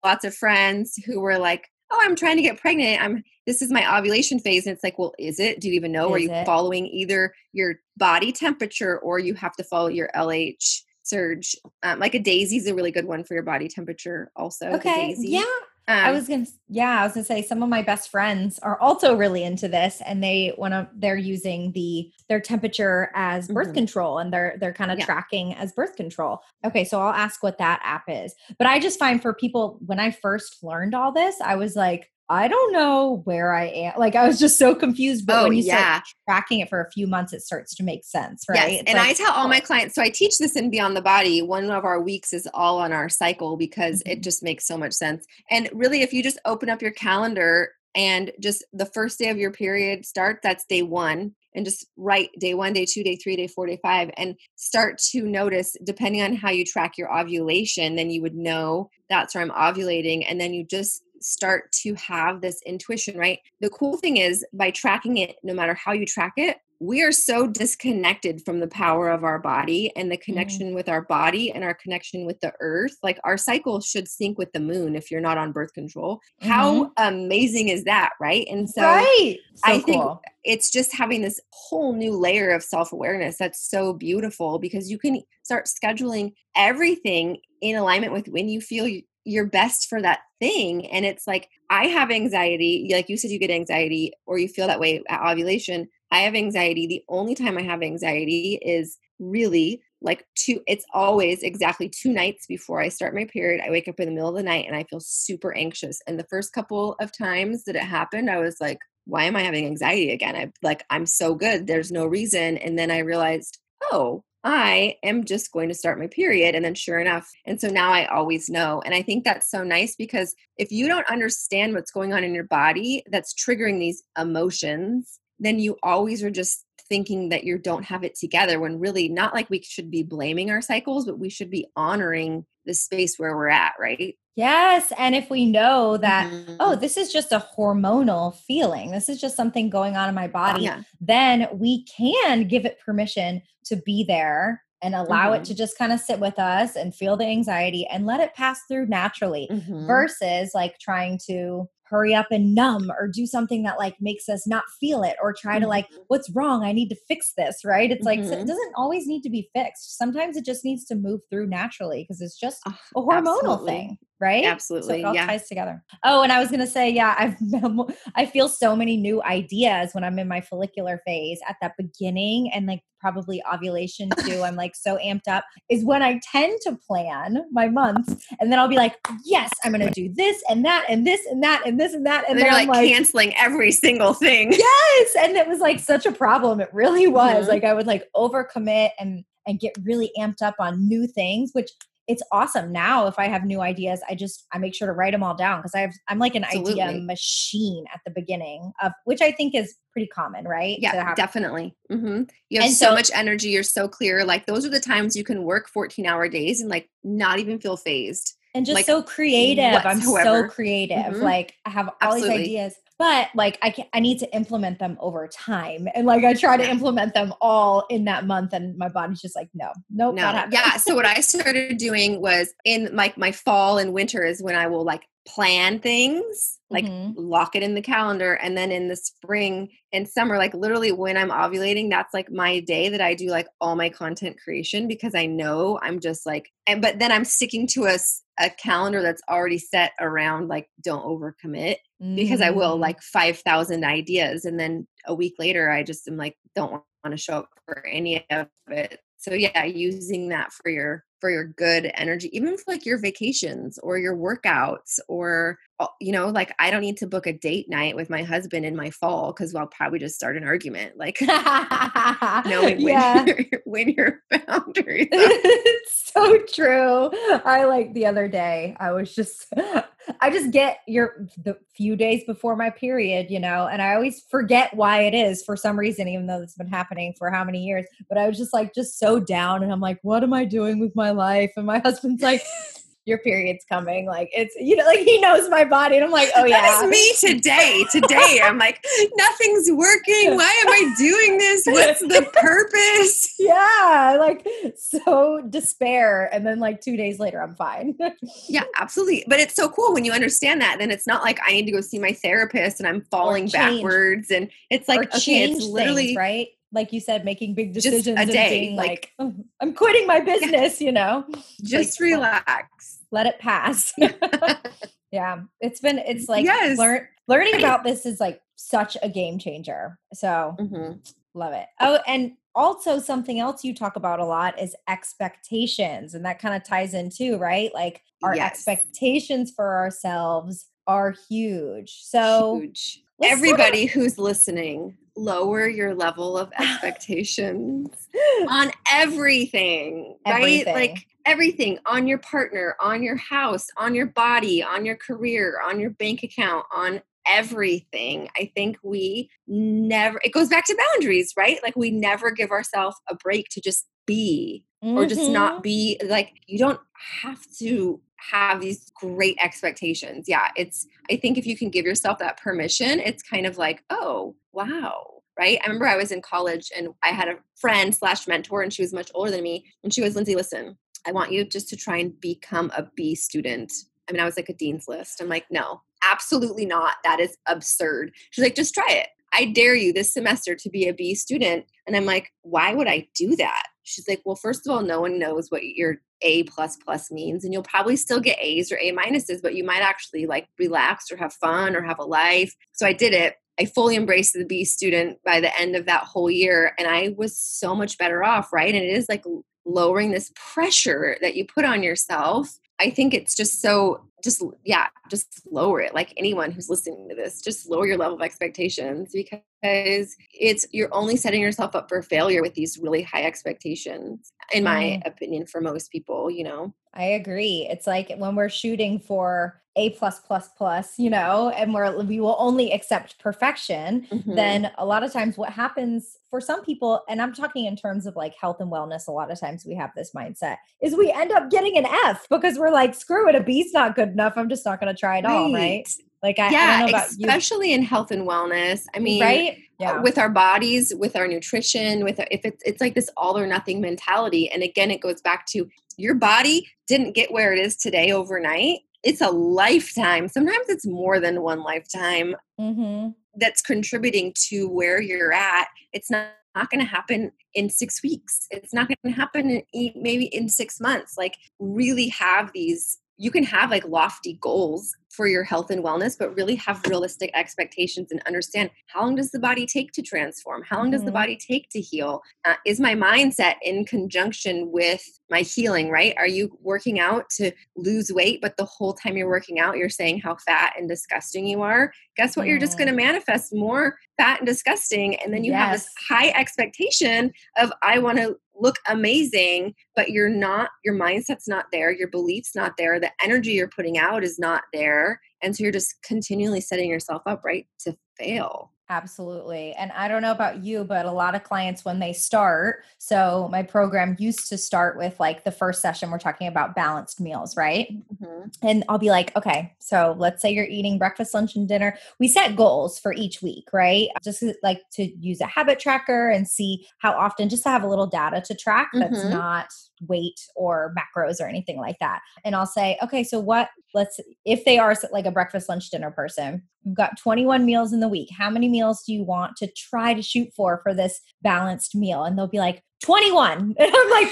lots of friends who were like oh i'm trying to get pregnant. I'm this is my ovulation phase. And it's like well is it? Do you even know? Is are you it? following either your body temperature or you have to follow your lh surge. Um, like a Daysy is a really good one for your body temperature. Also,
okay, yeah. Um, I was gonna, yeah, I was gonna say some of my best friends are also really into this, and they want to. They're using the their temperature as birth mm-hmm. control, and they're they're kind of yeah. tracking as birth control. Okay, so I'll ask what that app is. But I just find for people when I first learned all this, I was like, I don't know where I am. Like I was just so confused. But oh, when you yeah. start tracking it for a few months, it starts to make sense, right?
Yes. and like, I tell all my clients, so I teach this in Beyond the Body. One of our weeks is all on our cycle because mm-hmm. it just makes so much sense. And really, if you just open up your calendar and just the first day of your period start, that's day one. And just write day one, day two, day three, day four, day five, and start to notice, depending on how you track your ovulation, then you would know that's where I'm ovulating. And then you just start to have this intuition, right? The cool thing is by tracking it, no matter how you track it, we are so disconnected from the power of our body and the mm-hmm. connection mm with our body and our connection with the earth. Like our cycle should sync with the moon if you're not on birth control. Mm-hmm. How amazing is that, right? And so, right. so I think it's just having this whole new layer of self awareness that's so beautiful because you can start scheduling everything in alignment with when you feel your best for that thing and it's like i have anxiety like you said you get anxiety or you feel that way at ovulation i have anxiety the only time i have anxiety is really like two it's always exactly two nights before i start my period i wake up in the middle of the night and i feel super anxious and the first couple of times that it happened i was like why am i having anxiety again? I like i'm so good there's no reason and then i realized oh I am just going to start my period. And then sure enough. And so now I always know. And I think that's so nice because if you don't understand what's going on in your body that's triggering these emotions, then you always are just thinking that you don't have it together when really not like we should be blaming our cycles, but we should be honoring the space where we're at, right?
Yes. And if we know that, mm-hmm. oh, this is just a hormonal feeling, this is just something going on in my body, yeah. then we can give it permission to be there and allow mm-hmm. it to just kind of sit with us and feel the anxiety and let it pass through naturally mm-hmm. versus like trying to hurry up and numb or do something that like makes us not feel it or try mm-hmm. to like mm-hmm. what's wrong i need to fix this right it's mm-hmm. like it doesn't always need to be fixed sometimes it just needs to move through naturally because it's just oh, a hormonal absolutely. thing right
absolutely so
it all
yeah.
ties together oh and i was gonna say yeah i've i feel so many new ideas when i'm in my follicular phase at that beginning and like probably ovulation too. I'm like so amped up is when I tend to plan my months and then I'll be like, yes, I'm going to do this and that and this and that and this and that.
And, and then like, like, canceling every single thing.
Yes. And it was like such a problem. It really was. Mm-hmm. Like I would like overcommit and and get really amped up on new things, which it's awesome now if i have new ideas i just i make sure to write them all down because i have i'm like an Absolutely. idea machine at the beginning of which i think is pretty common right
yeah definitely mm-hmm. you have and so, so much energy you're so clear like those are the times you can work 14 hour days and like not even feel phased
and just
like,
so creative whatsoever. i'm so creative mm-hmm. like i have all Absolutely. these ideas but like I can I need to implement them over time. And like I try to implement them all in that month and my body's just like, no, nope,
no. Yeah. so what I started doing was in like my fall and winter is when I will like plan things, like mm-hmm. lock it in the calendar. And then in the spring and summer, like literally when I'm ovulating, that's like my day that I do like all my content creation because I know I'm just like, and but then I'm sticking to a, a calendar that's already set around like don't overcommit mm-hmm. because I will mm. like 5,000 ideas. And then a week later, I just am like, don't want to show up for any of it. So yeah, using that for your for your good energy even for like your vacations or your workouts or uh, you know like i don't need to book a date night with my husband in my fall because i'll probably just start an argument like knowing yeah. when, your, when your boundaries
it's so true i like the other day i was just i just get your the few days before my period you know and i always forget why it is for some reason even though it's been happening for how many years but i was just like just so down and i'm like what am i doing with my life? And my husband's like your period's coming. Like it's you know, like he knows my body, and I'm like, oh yeah,
that is me today. Today, I'm like, nothing's working. Why am I doing this? What's the purpose?
Yeah, like so despair, and then like two days later, I'm fine.
yeah, absolutely. But it's so cool when you understand that. Then it's not like I need to go see my therapist, and I'm falling backwards, and it's like okay, it's literally
things, right like you said, making big decisions
just a day. like, like
oh, I'm quitting my business, yeah. you know.
Just like,
relax. Let it pass. yeah. It's been it's like yes. learn learning about this is like such a game changer. So mm-hmm. love it. Oh, and also something else you talk about a lot is expectations. And that kind of ties in too, right? Like our yes. expectations for ourselves are huge. So
huge. everybody who's listening lower your level of expectations on everything, right? Like everything on your partner, on your house, on your body, on your career, on your bank account, on everything. I think we never, it goes back to boundaries, right? Like we never give ourselves a break to just be mm-hmm. or just not mm-hmm. be like, you don't have to have these great expectations. Yeah, it's, I think if you can give yourself that permission, it's kind of like, oh, wow. Right. I remember I was in college and I had a friend slash mentor and she was much older than me. And she was, Lindsay, listen, I want you just to try and become a B student. I mean, I was like a dean's list. I'm like, no, absolutely not. That is absurd. She's like, just try it. I dare you this semester to be a B student. And I'm like, why would I do that? She's like, well, first of all, no one knows what your A plus plus means, and you'll probably still get A's or A minuses, but you might actually like relax or have fun or have a life. So I did it. I fully embraced the B student by the end of that whole year, and I was so much better off, right? And it is like lowering this pressure that you put on yourself I think it's just so just yeah, just lower it. Like anyone who's listening to this, just lower your level of expectations because it's you're only setting yourself up for failure with these really high expectations. In my mm. opinion, for most people, you know.
I agree. It's like when we're shooting for a plus plus plus you know and we're we will only accept perfection mm-hmm. then a lot of times what happens for some people and i'm talking in terms of like health and wellness a lot of times we have this mindset is we end up getting an f because we're like screw it a b's not good enough i'm just not going to try it right. all right
like I, yeah I especially you. in health and wellness i mean right yeah. with our bodies with our nutrition with our, if it's it's like this all or nothing mentality and again it goes back to your body didn't get where it is today overnight it's a lifetime. Sometimes it's more than one lifetime mm-hmm. that's contributing to where you're at. It's not, not going to happen in six weeks. It's not going to happen in, maybe in six months. Like, really have these you can have like lofty goals for your health and wellness but really have realistic expectations and understand how long does the body take to transform how long mm-hmm. does the mm-hmm. body take to heal uh, is my mindset in conjunction with my healing right are you working out to lose weight but the whole time you're working out you're saying how fat and disgusting you are guess what mm. you're just going to manifest more fat and disgusting and then you yes. have this high expectation of i want to look amazing, but you're not, your mindset's not there, your belief's not there, the energy you're putting out is not there. And so you're just continually setting yourself up, right, to fail.
Absolutely. And I don't know about you, but a lot of clients, when they start, so my program used to start with like the first session, we're talking about balanced meals, right? Mm-hmm. And I'll be like, okay, so let's say you're eating breakfast, lunch, and dinner. We set goals for each week, right? Just like to use a habit tracker and see how often, just to have a little data to track that's mm-hmm. not weight or macros or anything like that. And I'll say, okay, so what, let's, if they are like a breakfast, lunch, dinner person, you've got 21 meals in the week. How many meals do you want to try to shoot for for this balanced meal? And they'll be like, 21. And I'm like,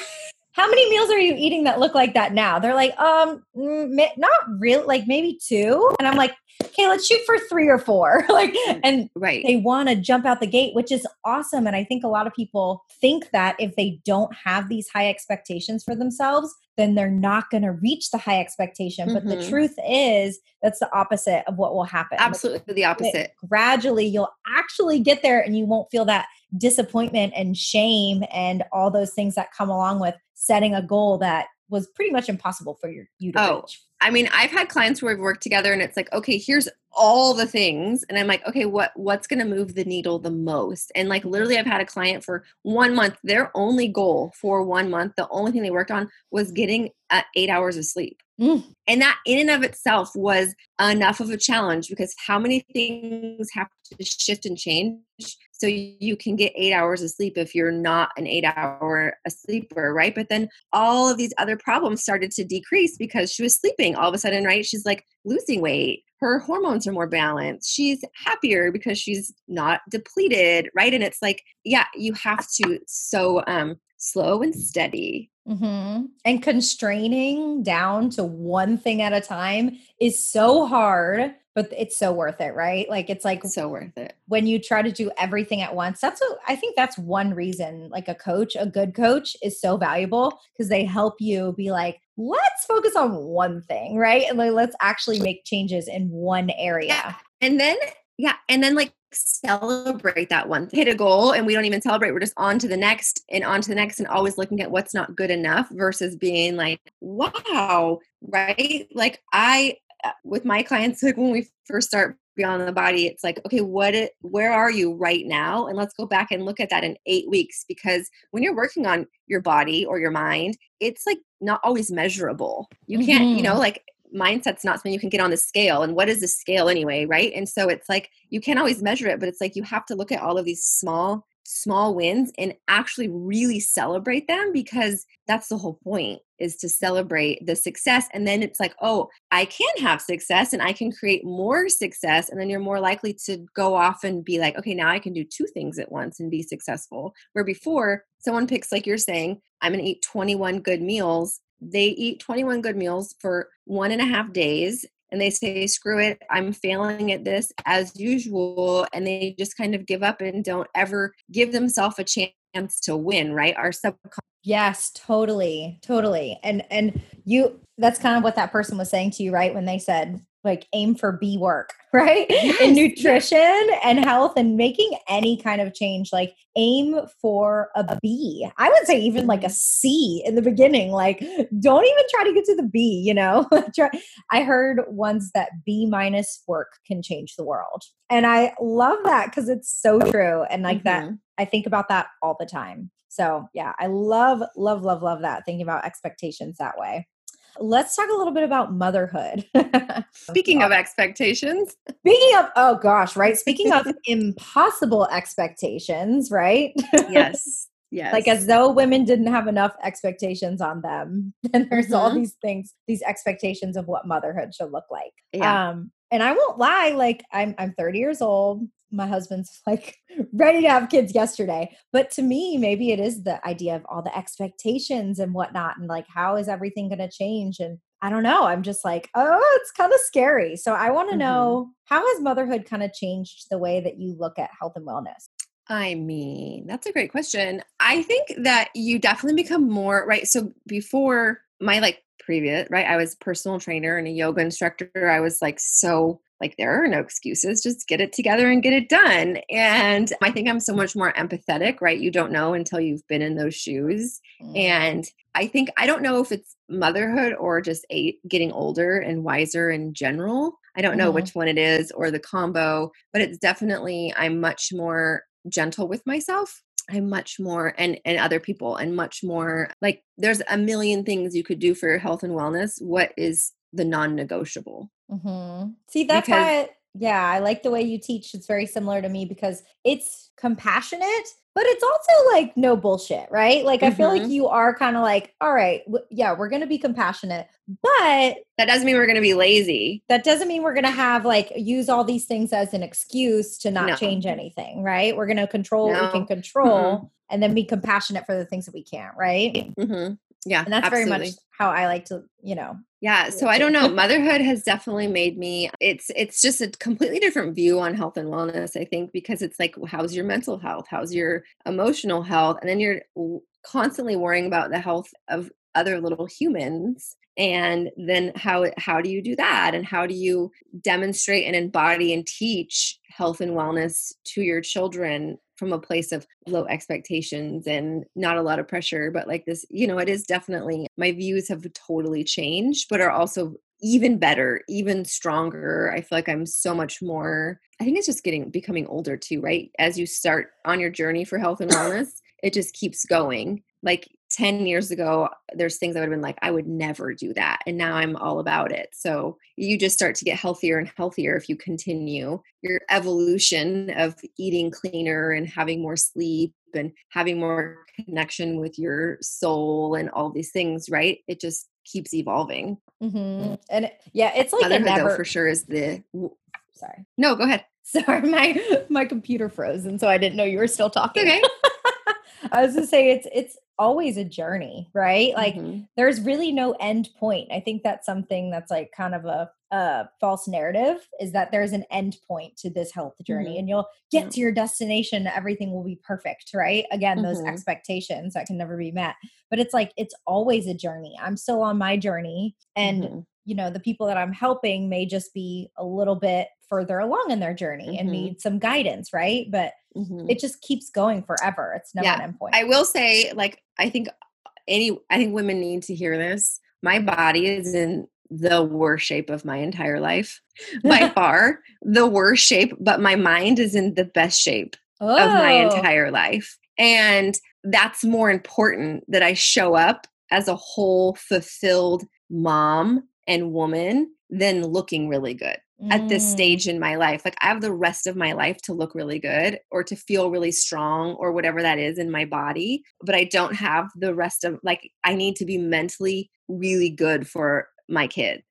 how many meals are you eating that look like that now? They're like, um, not really, like maybe two. And I'm like, okay, let's shoot for three or four. like, mm, and right. they want to jump out the gate, which is awesome. And I think a lot of people think that if they don't have these high expectations for themselves, then they're not going to reach the high expectation. Mm-hmm. But the mm-hmm. truth is, that's the opposite of what will happen.
Absolutely the opposite.
Gradually, you'll actually get there and you won't feel that disappointment and shame and all those things that come along with setting a goal that was pretty much impossible for your, you to oh, reach.
I mean, I've had clients where we've worked together and it's like, okay, here's all the things. And I'm like, okay, what what's gonna move the needle the most? And like literally I've had a client for one month, their only goal for one month, the only thing they worked on was getting uh, eight hours of sleep. Mm. And that in and of itself was enough of a challenge because how many things have to shift and change so you can get eight hours of sleep if you're not an eight hour sleeper, right? But then all of these other problems started to decrease because she was sleeping. All of a sudden, right? She's like losing weight. Her hormones are more balanced. She's happier because she's not depleted, right? And it's like, yeah, you have to so um slow and steady
Mm-hmm. And constraining down to one thing at a time is so hard, but it's so worth it, right? Like it's like
so worth it.
When you try to do everything at once, that's what I think that's one reason like a coach, a good coach is so valuable because they help you be like, let's focus on one thing, right? And like, let's actually make changes in one area.
Yeah. And then yeah, and then like celebrate that one hit a goal and we don't even celebrate we're just on to the next and on to the next and always looking at what's not good enough versus being like wow right like i uh, with my clients like when we first start beyond the body it's like okay what it, where are you right now and let's go back and look at that in 8 weeks because when you're working on your body or your mind it's like not always measurable you can't mm-hmm. you know mm-hmm. like mindset's not something you can get on the scale and what is the scale anyway right? And so it's like you can't always measure it but it's like you have to look at all of these small small wins and actually really celebrate them because that's the whole point is to celebrate the success and then it's like oh i can have success and i can create more success and then you're more likely to go off and be like okay now i can do two things at once and be successful. Where before someone picks like you're saying i'm going to eat 21 good meals they eat 21 good meals for one and a half days and they say, screw it, I'm failing at this as usual. And they just kind of give up and don't ever give themselves a chance to win, right? Our subconscious.
Yes, totally. Totally. And and you that's kind of what that person was saying to you, right? When they said like aim for B work, right?
Yes,
In nutrition and health and making any kind of change, like aim for a B. I would say even like a
Mhm.
In the beginning. Like don't even try to get to the B, you know? I heard once that B minus work can change the world. And I love that because it's so true. And like that
Mhm.
I think about that all the time. So, yeah, I love, love, love, love that thinking about expectations that way. Let's talk a little bit about motherhood.
Speaking of expectations,
Speaking of, oh gosh, right? Speaking of impossible expectations, right?
yes, yes,
like as though women didn't have enough expectations on them. And there's all
Mhm.
these things, these expectations of what motherhood should look like.
yeah,
Um, and I won't lie, like I'm I'm 30 years old. My husband's like ready to have kids yesterday. But to me, maybe it is the idea of all the expectations and whatnot, and like how is everything gonna change? And I don't know. I'm just like, oh, it's kind of scary. So I want to
Mhm.
know how has motherhood kind of changed the way that you look at health and wellness?
I mean, that's a great question. I think that you definitely become more right. So before my like previous, right, I was personal trainer and a yoga instructor. I was like so like there are no excuses, just get it together and get it done. And I think I'm so much more empathetic, right? You don't know until you've been in those shoes. And I think I don't know if it's motherhood or just a, getting older and wiser in general. I don't know
Mhm.
which one it is or the combo, but it's definitely I'm much more gentle with myself. I'm much more and and other people and much more like there's a million things you could do for your health and wellness. What is the non-negotiable?
Mm-hmm. See, that's
Because-
why, yeah, I like the way you teach. It's very similar to me because it's compassionate, but it's also like no bullshit, right? Like, I feel like
Mhm.
you are kind of like, all right, w- yeah, we're going to be compassionate, but
That doesn't mean we're going to be lazy.
that doesn't mean we're going to have like use all these things as an excuse to not
No.
change anything, right? We're going to control what we can control and then be compassionate for the things that we can't, right?
hmm Yeah,
And that's
absolutely.
very much how I like to, you know,
Yeah, so I don't know. Motherhood has definitely made me it's it's just a completely different view on health and wellness, I think, because it's like how's your mental health? How's your emotional health? And then you're constantly worrying about the health of other little humans. And then how how do you do that? And how do you demonstrate and embody and teach health and wellness to your children from a place of low expectations and not a lot of pressure? But like this you know it is definitely my views have totally changed but are also even better even stronger. I feel like i'm so much more i think it's just getting becoming older too right? As you start on your journey for health and wellness it just keeps going. Like 10 years ago there's things i would have been like i would never do that and now i'm all about it. So you just start to get healthier and healthier if you continue your evolution of eating cleaner and having more sleep and having more connection with your soul and all these things right? It just keeps evolving.
Hmm and it- yeah, it's like
motherhood
never,
though for sure is the
sorry.
no go ahead.
Sorry, my my computer froze, and so I didn't know you were still talking.
okay
I was gonna say it's it's always a journey, right? Like
Mhm.
there's really no end point. I think that's something that's like kind of a, a false narrative is that there's an end point to this health journey,
Mhm.
and you'll get
Yeah.
to your destination, everything will be perfect, right? Again, those
Mhm.
expectations that can never be met, but it's like it's always a journey. I'm still on my journey, and
Mhm.
You know the people that i'm helping may just be a little bit further along in their journey and
Mhm.
need some guidance right but
Mhm.
it just keeps going forever it's never
Yeah,
an endpoint
I will say, like, I think any, I think women need to hear this. My body is in the worst shape of my entire life, by far the worst shape, but my mind is in the best shape of my
Oh.
entire life. And that's more important that I show up as a whole fulfilled mom and woman than looking really good at this
Mm.
stage in my life. Like I have the rest of my life to look really good or to feel really strong or whatever that is in my body, but I don't have the rest of like I need to be mentally really good for my kids.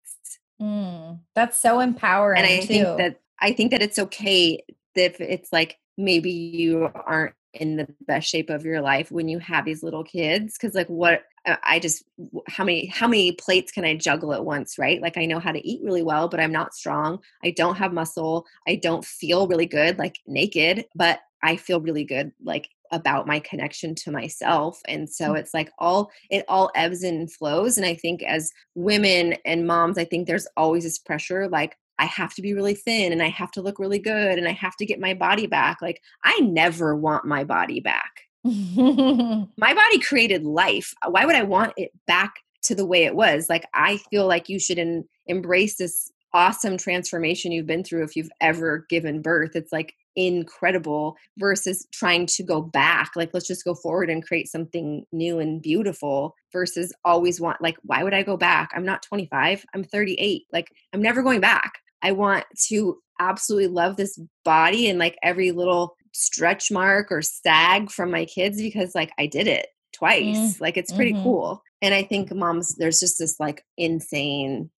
Mm. that's so empowering
And I
too
think that I think that it's okay if it's like maybe you aren't in the best shape of your life when you have these little kids because like what i just how many how many plates can i juggle at once right? Like i know how to eat really well but i'm not strong. I don't have muscle. I don't feel really good like naked but i feel really good like about my connection to myself and so
Mm.
it's like all it all ebbs and flows and i think as women and moms i think there's always this pressure like i have to be really thin and i have to look really good and i have to get my body back. Like i never want my body back my body created life. Uh, why would i want it back to the way it was? Like i feel like you should en- embrace this awesome transformation you've been through if you've ever given birth. It's like incredible versus trying to go back. Like let's just go forward and create something new and beautiful versus always want like why would i go back? I'm not 25 i'm 38 like i'm never going back. I want to absolutely love this body and like every little stretch mark or sag from my kids because like i did it twice
Mm,
like it's pretty
mhm.
cool and i think moms there's just this like insane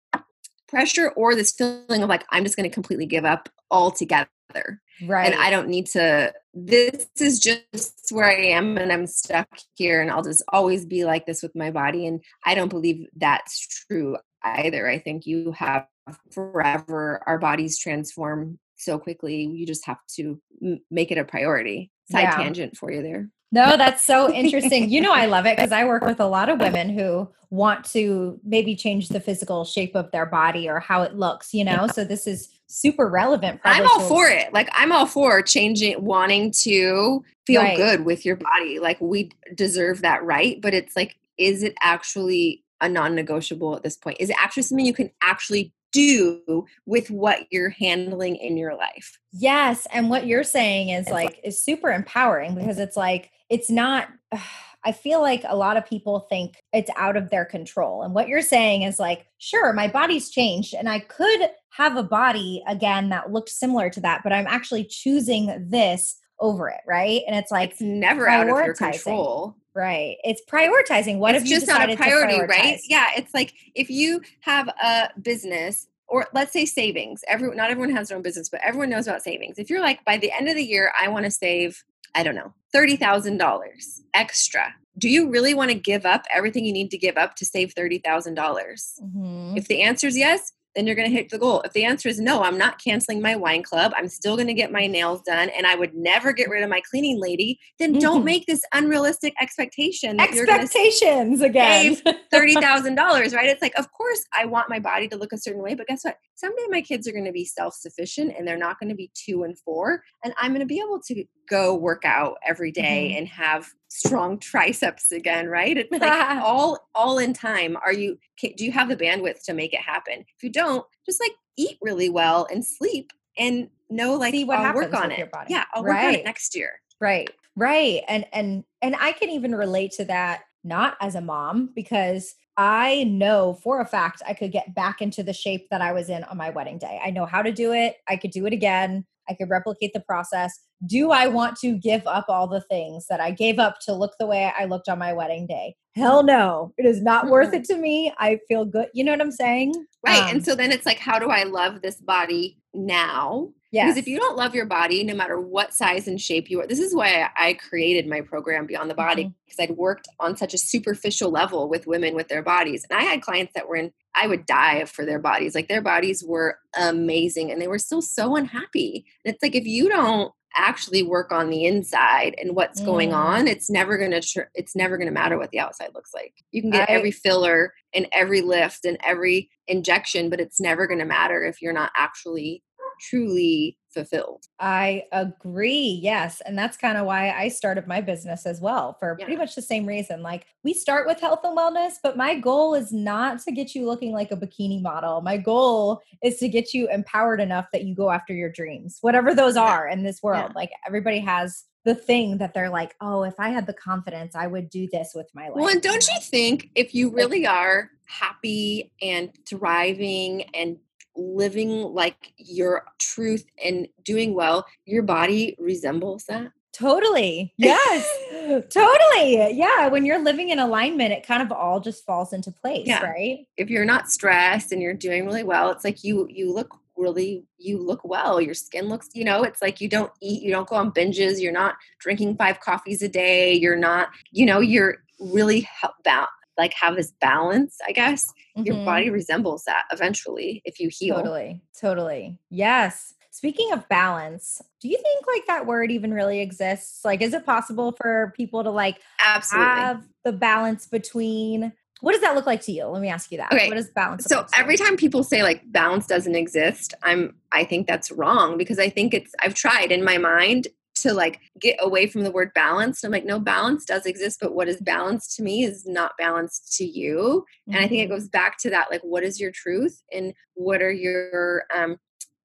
pressure or this feeling of like i'm just going to completely give up altogether
right.
and I don't need to. This is just where I am, and I'm stuck here, and I'll just always be like this with my body. And I don't believe that's true either. I think you have forever. Our bodies transform so quickly. You just have to m- make it a priority. Side
Yeah.
tangent for you there.
No, that's so interesting. You know, I love it because I work with a lot of women who want to maybe change the physical shape of their body or how it looks, you know? So this is super relevant.
For
I'm
all for it. Like I'm all for changing, wanting to feel
Right.
good with your body. Like we deserve that right, but it's like, is it actually a non-negotiable at this point? Is it actually something you can actually do with what you're handling in your life?
Yes. And what you're saying is like, is super empowering because it's like, it's not. I feel like a lot of people think it's out of their control. And what you're saying is like, sure, my body's changed and I could have a body again that looked similar to that, but I'm actually choosing this over it. Right. And it's like,
It's never out of your control.
Right. It's prioritizing. What
it's
if you
just not a priority, right? Yeah, it's like if you have a business or let's say savings. everyone not everyone has their own business, but everyone knows about savings. If you're like by the end of the year, I want to save, I don't know, thirty thousand dollars extra. Do you really want to give up everything you need to give up to save thirty thousand dollars?
Mhm.
If the answer is yes, then you're going to hit the goal. If the answer is no, I'm not canceling my wine club. I'm still going to get my nails done and I would never get rid of my cleaning lady. Then don't
Mhm.
make this unrealistic expectation that you're going to
Expectations again.
thirty thousand dollars, right? It's like, of course, I want my body to look a certain way, but guess what? Someday my kids are going to be self sufficient, and they're not going to be two and four, and I'm going to be able to go work out every day
Mhm.
and have strong triceps again, right? It's like all all in time. Are you? Do you have the bandwidth to make it happen? If you don't, just like eat really well and sleep, and know like
See what
I'll work
happens
on it.
your body.
Yeah, I'll work on it next year.
Right. Right. And and and I can even relate to that not as a mom because I know for a fact I could get back into the shape that I was in on my wedding day. I know how to do it. I could do it again. I could replicate the process. Do I want to give up all the things that I gave up to look the way I looked on my wedding day? Hell no. It is not worth it to me. I feel good. You know what I'm saying?
Right.
Um,
and so then it's like, how do I love this body now?
Yes.
Because if you don't love your body, no matter what size and shape you are, this is why I created my program Beyond the Body
Mhm.
because I'd worked on such a superficial level with women with their bodies. And I had clients that were in, I would die for their bodies. Like their bodies were amazing and they were still so unhappy. And it's like, if you don't actually work on the inside and what's going
Mm.
on it's never going to tr- it's never going to matter what the outside looks like you can get
I-
every filler and every lift and every injection but it's never going to matter if you're not actually truly fulfilled
I agree. Yes. And that's kind of why I started my business as well for pretty much the same reason. Like we start with health and wellness, but my goal is not to get you looking like a bikini model. My goal is to get you empowered enough that you go after your dreams, whatever those
Yeah.
are in this world.
Yeah.
Like everybody has the thing that they're like, oh, if I had the confidence, I would do this with my life.
well and don't you think if you really are happy and thriving and living like your truth and doing well your body resembles that
Totally. Yes. totally. Yeah. When you're living in alignment, it kind of all just falls into place,
Yeah.
right?
if you're not stressed and you're doing really well it's like you you look really you look well your skin looks you know it's like you don't eat you don't go on binges you're not drinking five coffees a day you're not you know you're really help ba- like have this balance i guess your
Mhm.
body resembles that eventually if you heal
Totally. Totally. Yes. Speaking of balance, do you think like that word even really exists? Like, is it possible for people to like
Absolutely.
have the balance between what does that look like to you? Let me ask you that.
Okay.
What does balance?
so
look like to
every time people say like balance doesn't exist i'm i think that's wrong because i think it's i've tried in my mind to like get away from the word balance i'm like no balance does exist but what is balance to me is not balanced to you and i think it
Mhm.
goes back to that like what is your truth and what are your um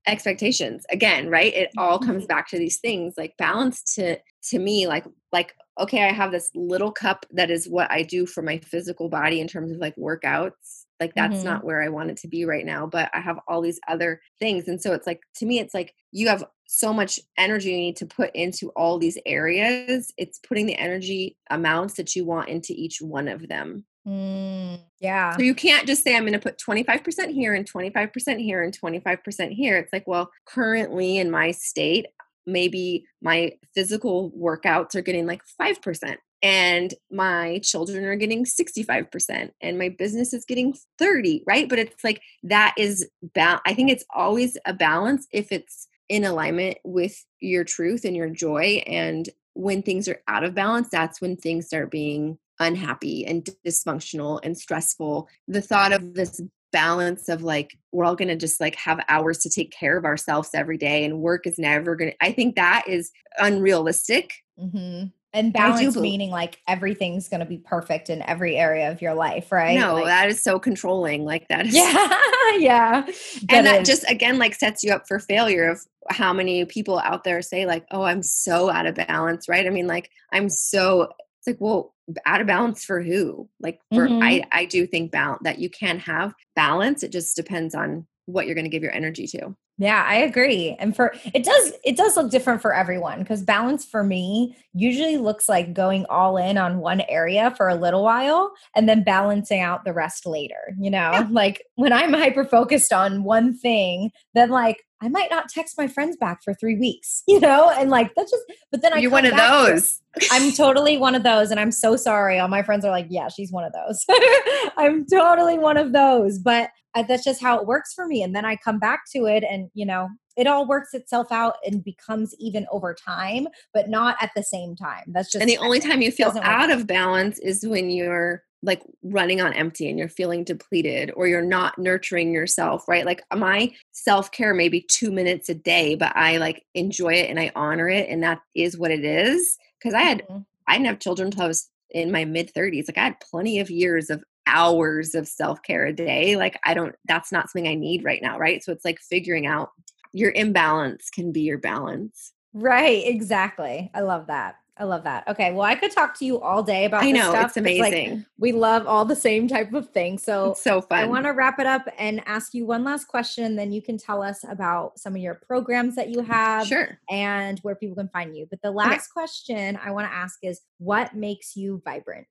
expectations again right it all comes
Mhm.
back to these things like balance to to me like like okay i have this little cup that is what i do for my physical body in terms of like workouts like that's
Mhm.
not where i want it to be right now but i have all these other things and so it's like to me it's like you have so much energy you need to put into all these areas it's putting the energy amounts that you want into each one of them
Mm, yeah.
so you can't just say I'm going to put 25% here and 25% here and 25% here. It's like, well, currently in my state, maybe my physical workouts are getting like 5% and my children are getting 65% and my business is getting 30, right? But it's like that is ba- I think it's always a balance if it's in alignment with your truth and your joy and when things are out of balance, that's when things start being unhappy and dysfunctional and stressful. The thought of this balance of like, we're all going to just like have hours to take care of ourselves every day and work is never going to, I think that is unrealistic.
hmm And balance meaning like everything's going to be perfect in every area of your life, right?
No,
Like-
that is so controlling. Like that is.
yeah, yeah.
and that
is.
just again like sets you up for failure of how many people out there say like oh i'm so out of balance right i mean like i'm so it's like well out of balance for who like for
Mhm.
i i do think balance that you can have balance it just depends on what you're going to give your energy to
Yeah, I agree. And for it does it does look different for everyone because balance for me usually looks like going all in on one area for a little while and then balancing out the rest later, you know?
Yeah.
Like when I'm hyper focused on one thing, then like I might not text my friends back for 3 weeks, you know? And like that's just but then I
you're one of
to
those
I'm totally one of those, and I'm so sorry. All my friends are like, "Yeah, she's one of those." I'm totally one of those, but uh, that's just how it works for me. And then I come back to it, and you know, it all works itself out and becomes even over time, but not at the same time. That's just
and the only time you feel
doesn't work
out
out.
of balance is when you're like running on empty and you're feeling depleted or you're not nurturing yourself right like my self-care may be two minutes a day but i like enjoy it and i honor it and that is what it is because i had
Mhm.
i didn't have children until i was in my mid 30s like i had plenty of years of hours of self-care a day like i don't that's not something i need right now right so it's like figuring out your imbalance can be your balance
right, exactly. I love that. I love that. Okay, well, I could talk to you all day about.
i
this
know
stuff
it's
'cause, like,
amazing
we love all the same type of things. So
it's so fun
I want to wrap it up and ask you one last question. Then you can tell us about some of your programs that you have
sure
and where people can find you. But the last question I want to ask is what makes you vibrant?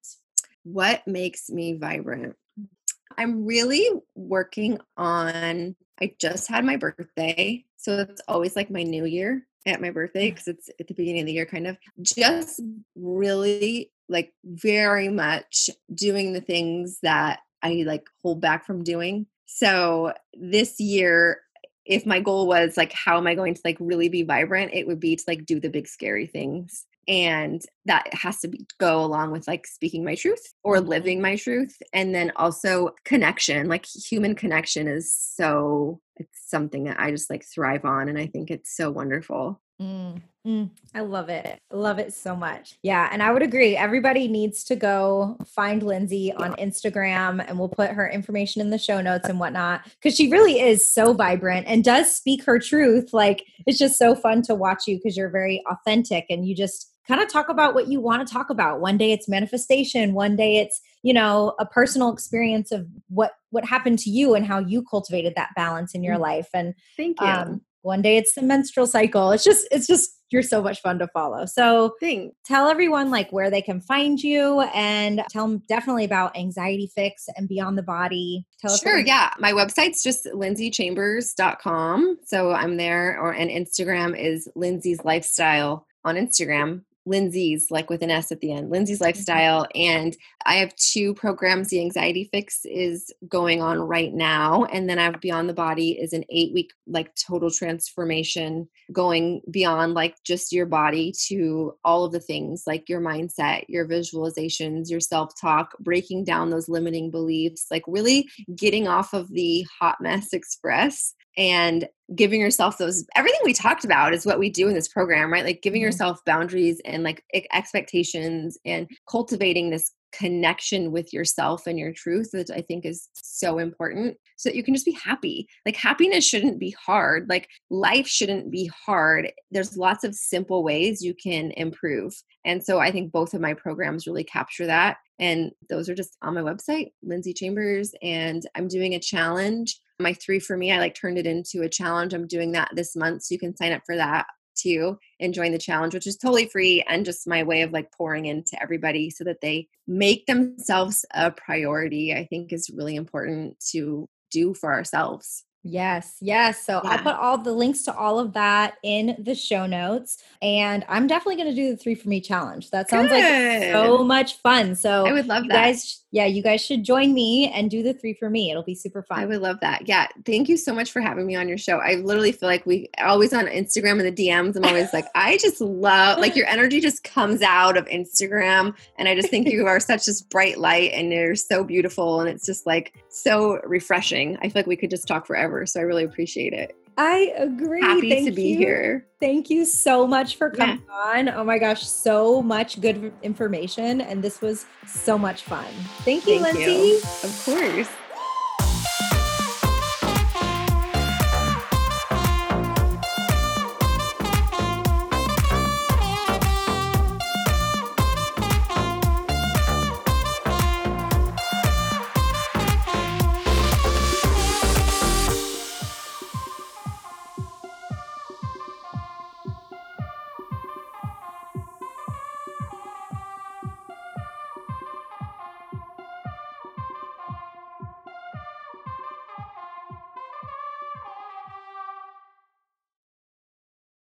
what makes me vibrant mm. i'm really working on i just had my birthday so it's always like my new year at my birthday mm. because it's at the beginning of the year kind of just really like very much doing the things that i like hold back from doing. So this year if my goal was like how am i going to like really be vibrant it would be to like do the big scary things and that has to be, go along with like speaking my truth or living my truth and then also connection like human connection is so it's something that i just like thrive on and i think it's so wonderful
Mm, mm, I love it. Love it so much. Yeah. And I would agree. Everybody needs to go find Lindsay on Instagram and we'll put her information in the show notes and whatnot because she really is so vibrant and does speak her truth. Like it's just so fun to watch you because you're very authentic and you just kind of talk about what you want to talk about. One day it's manifestation, one day it's, you know, a personal experience of what what happened to you and how you cultivated that balance in your
Mm.
life. And
thank you
um, one day it's the menstrual cycle. It's just, it's just, you're so much fun to follow. So tell everyone like where they can find you and tell them definitely about Anxiety Fix and Beyond the Body. Tell.
Sure, yeah. My website's just lindsaychambers.com. So I'm there or and Instagram is Lindsay's lifestyle on Instagram. Lindsay's, like with an S at the end, Lindsay's mm-hmm. Lifestyle. And I have two programs. The Anxiety Fix is going on right now. And then I have Beyond the Body is an eight week, like total transformation going beyond like just your body to all of the things like your mindset, your visualizations, your self talk, breaking down those limiting beliefs, like really getting off of the hot mess express and giving yourself those everything we talked about is what we do in this program right like giving mm-hmm. yourself boundaries and like expectations and cultivating this connection with yourself and your truth that I think is so important so that you can just be happy. Like happiness shouldn't be hard. Like life shouldn't be hard. There's lots of simple ways you can improve. And so I think both of my programs really capture that. And those are just on my website, Lindsay Chambers. And I'm doing a challenge. My three for me, I like turned it into a challenge. I'm doing that this month. So you can sign up for that to and join the challenge, which is totally free and just my way of like pouring into everybody so that they make themselves a priority, I think is really important to do for ourselves.
Yes, yes. So yeah. I put all the links to all of that in the show notes. And I'm definitely going to do the three for me challenge. That sounds Good. like so much fun. So
I would love that.
guys yeah, you guys should join me and do the three for me. It'll be super fun.
I would love that. Yeah. Thank you so much for having me on your show. I literally feel like we always on Instagram and the DMs. I'm always like, I just love like your energy just comes out of Instagram. And I just think you are such this bright light and you're so beautiful. And it's just like so refreshing. I feel like we could just talk forever. So I really appreciate it.
I agree.
Happy Thank to be
you.
here.
Thank you so much for coming yeah. on. Oh my gosh, so much good information. And this was so much fun. Thank you,
Thank
Lindsay.
You. Of course.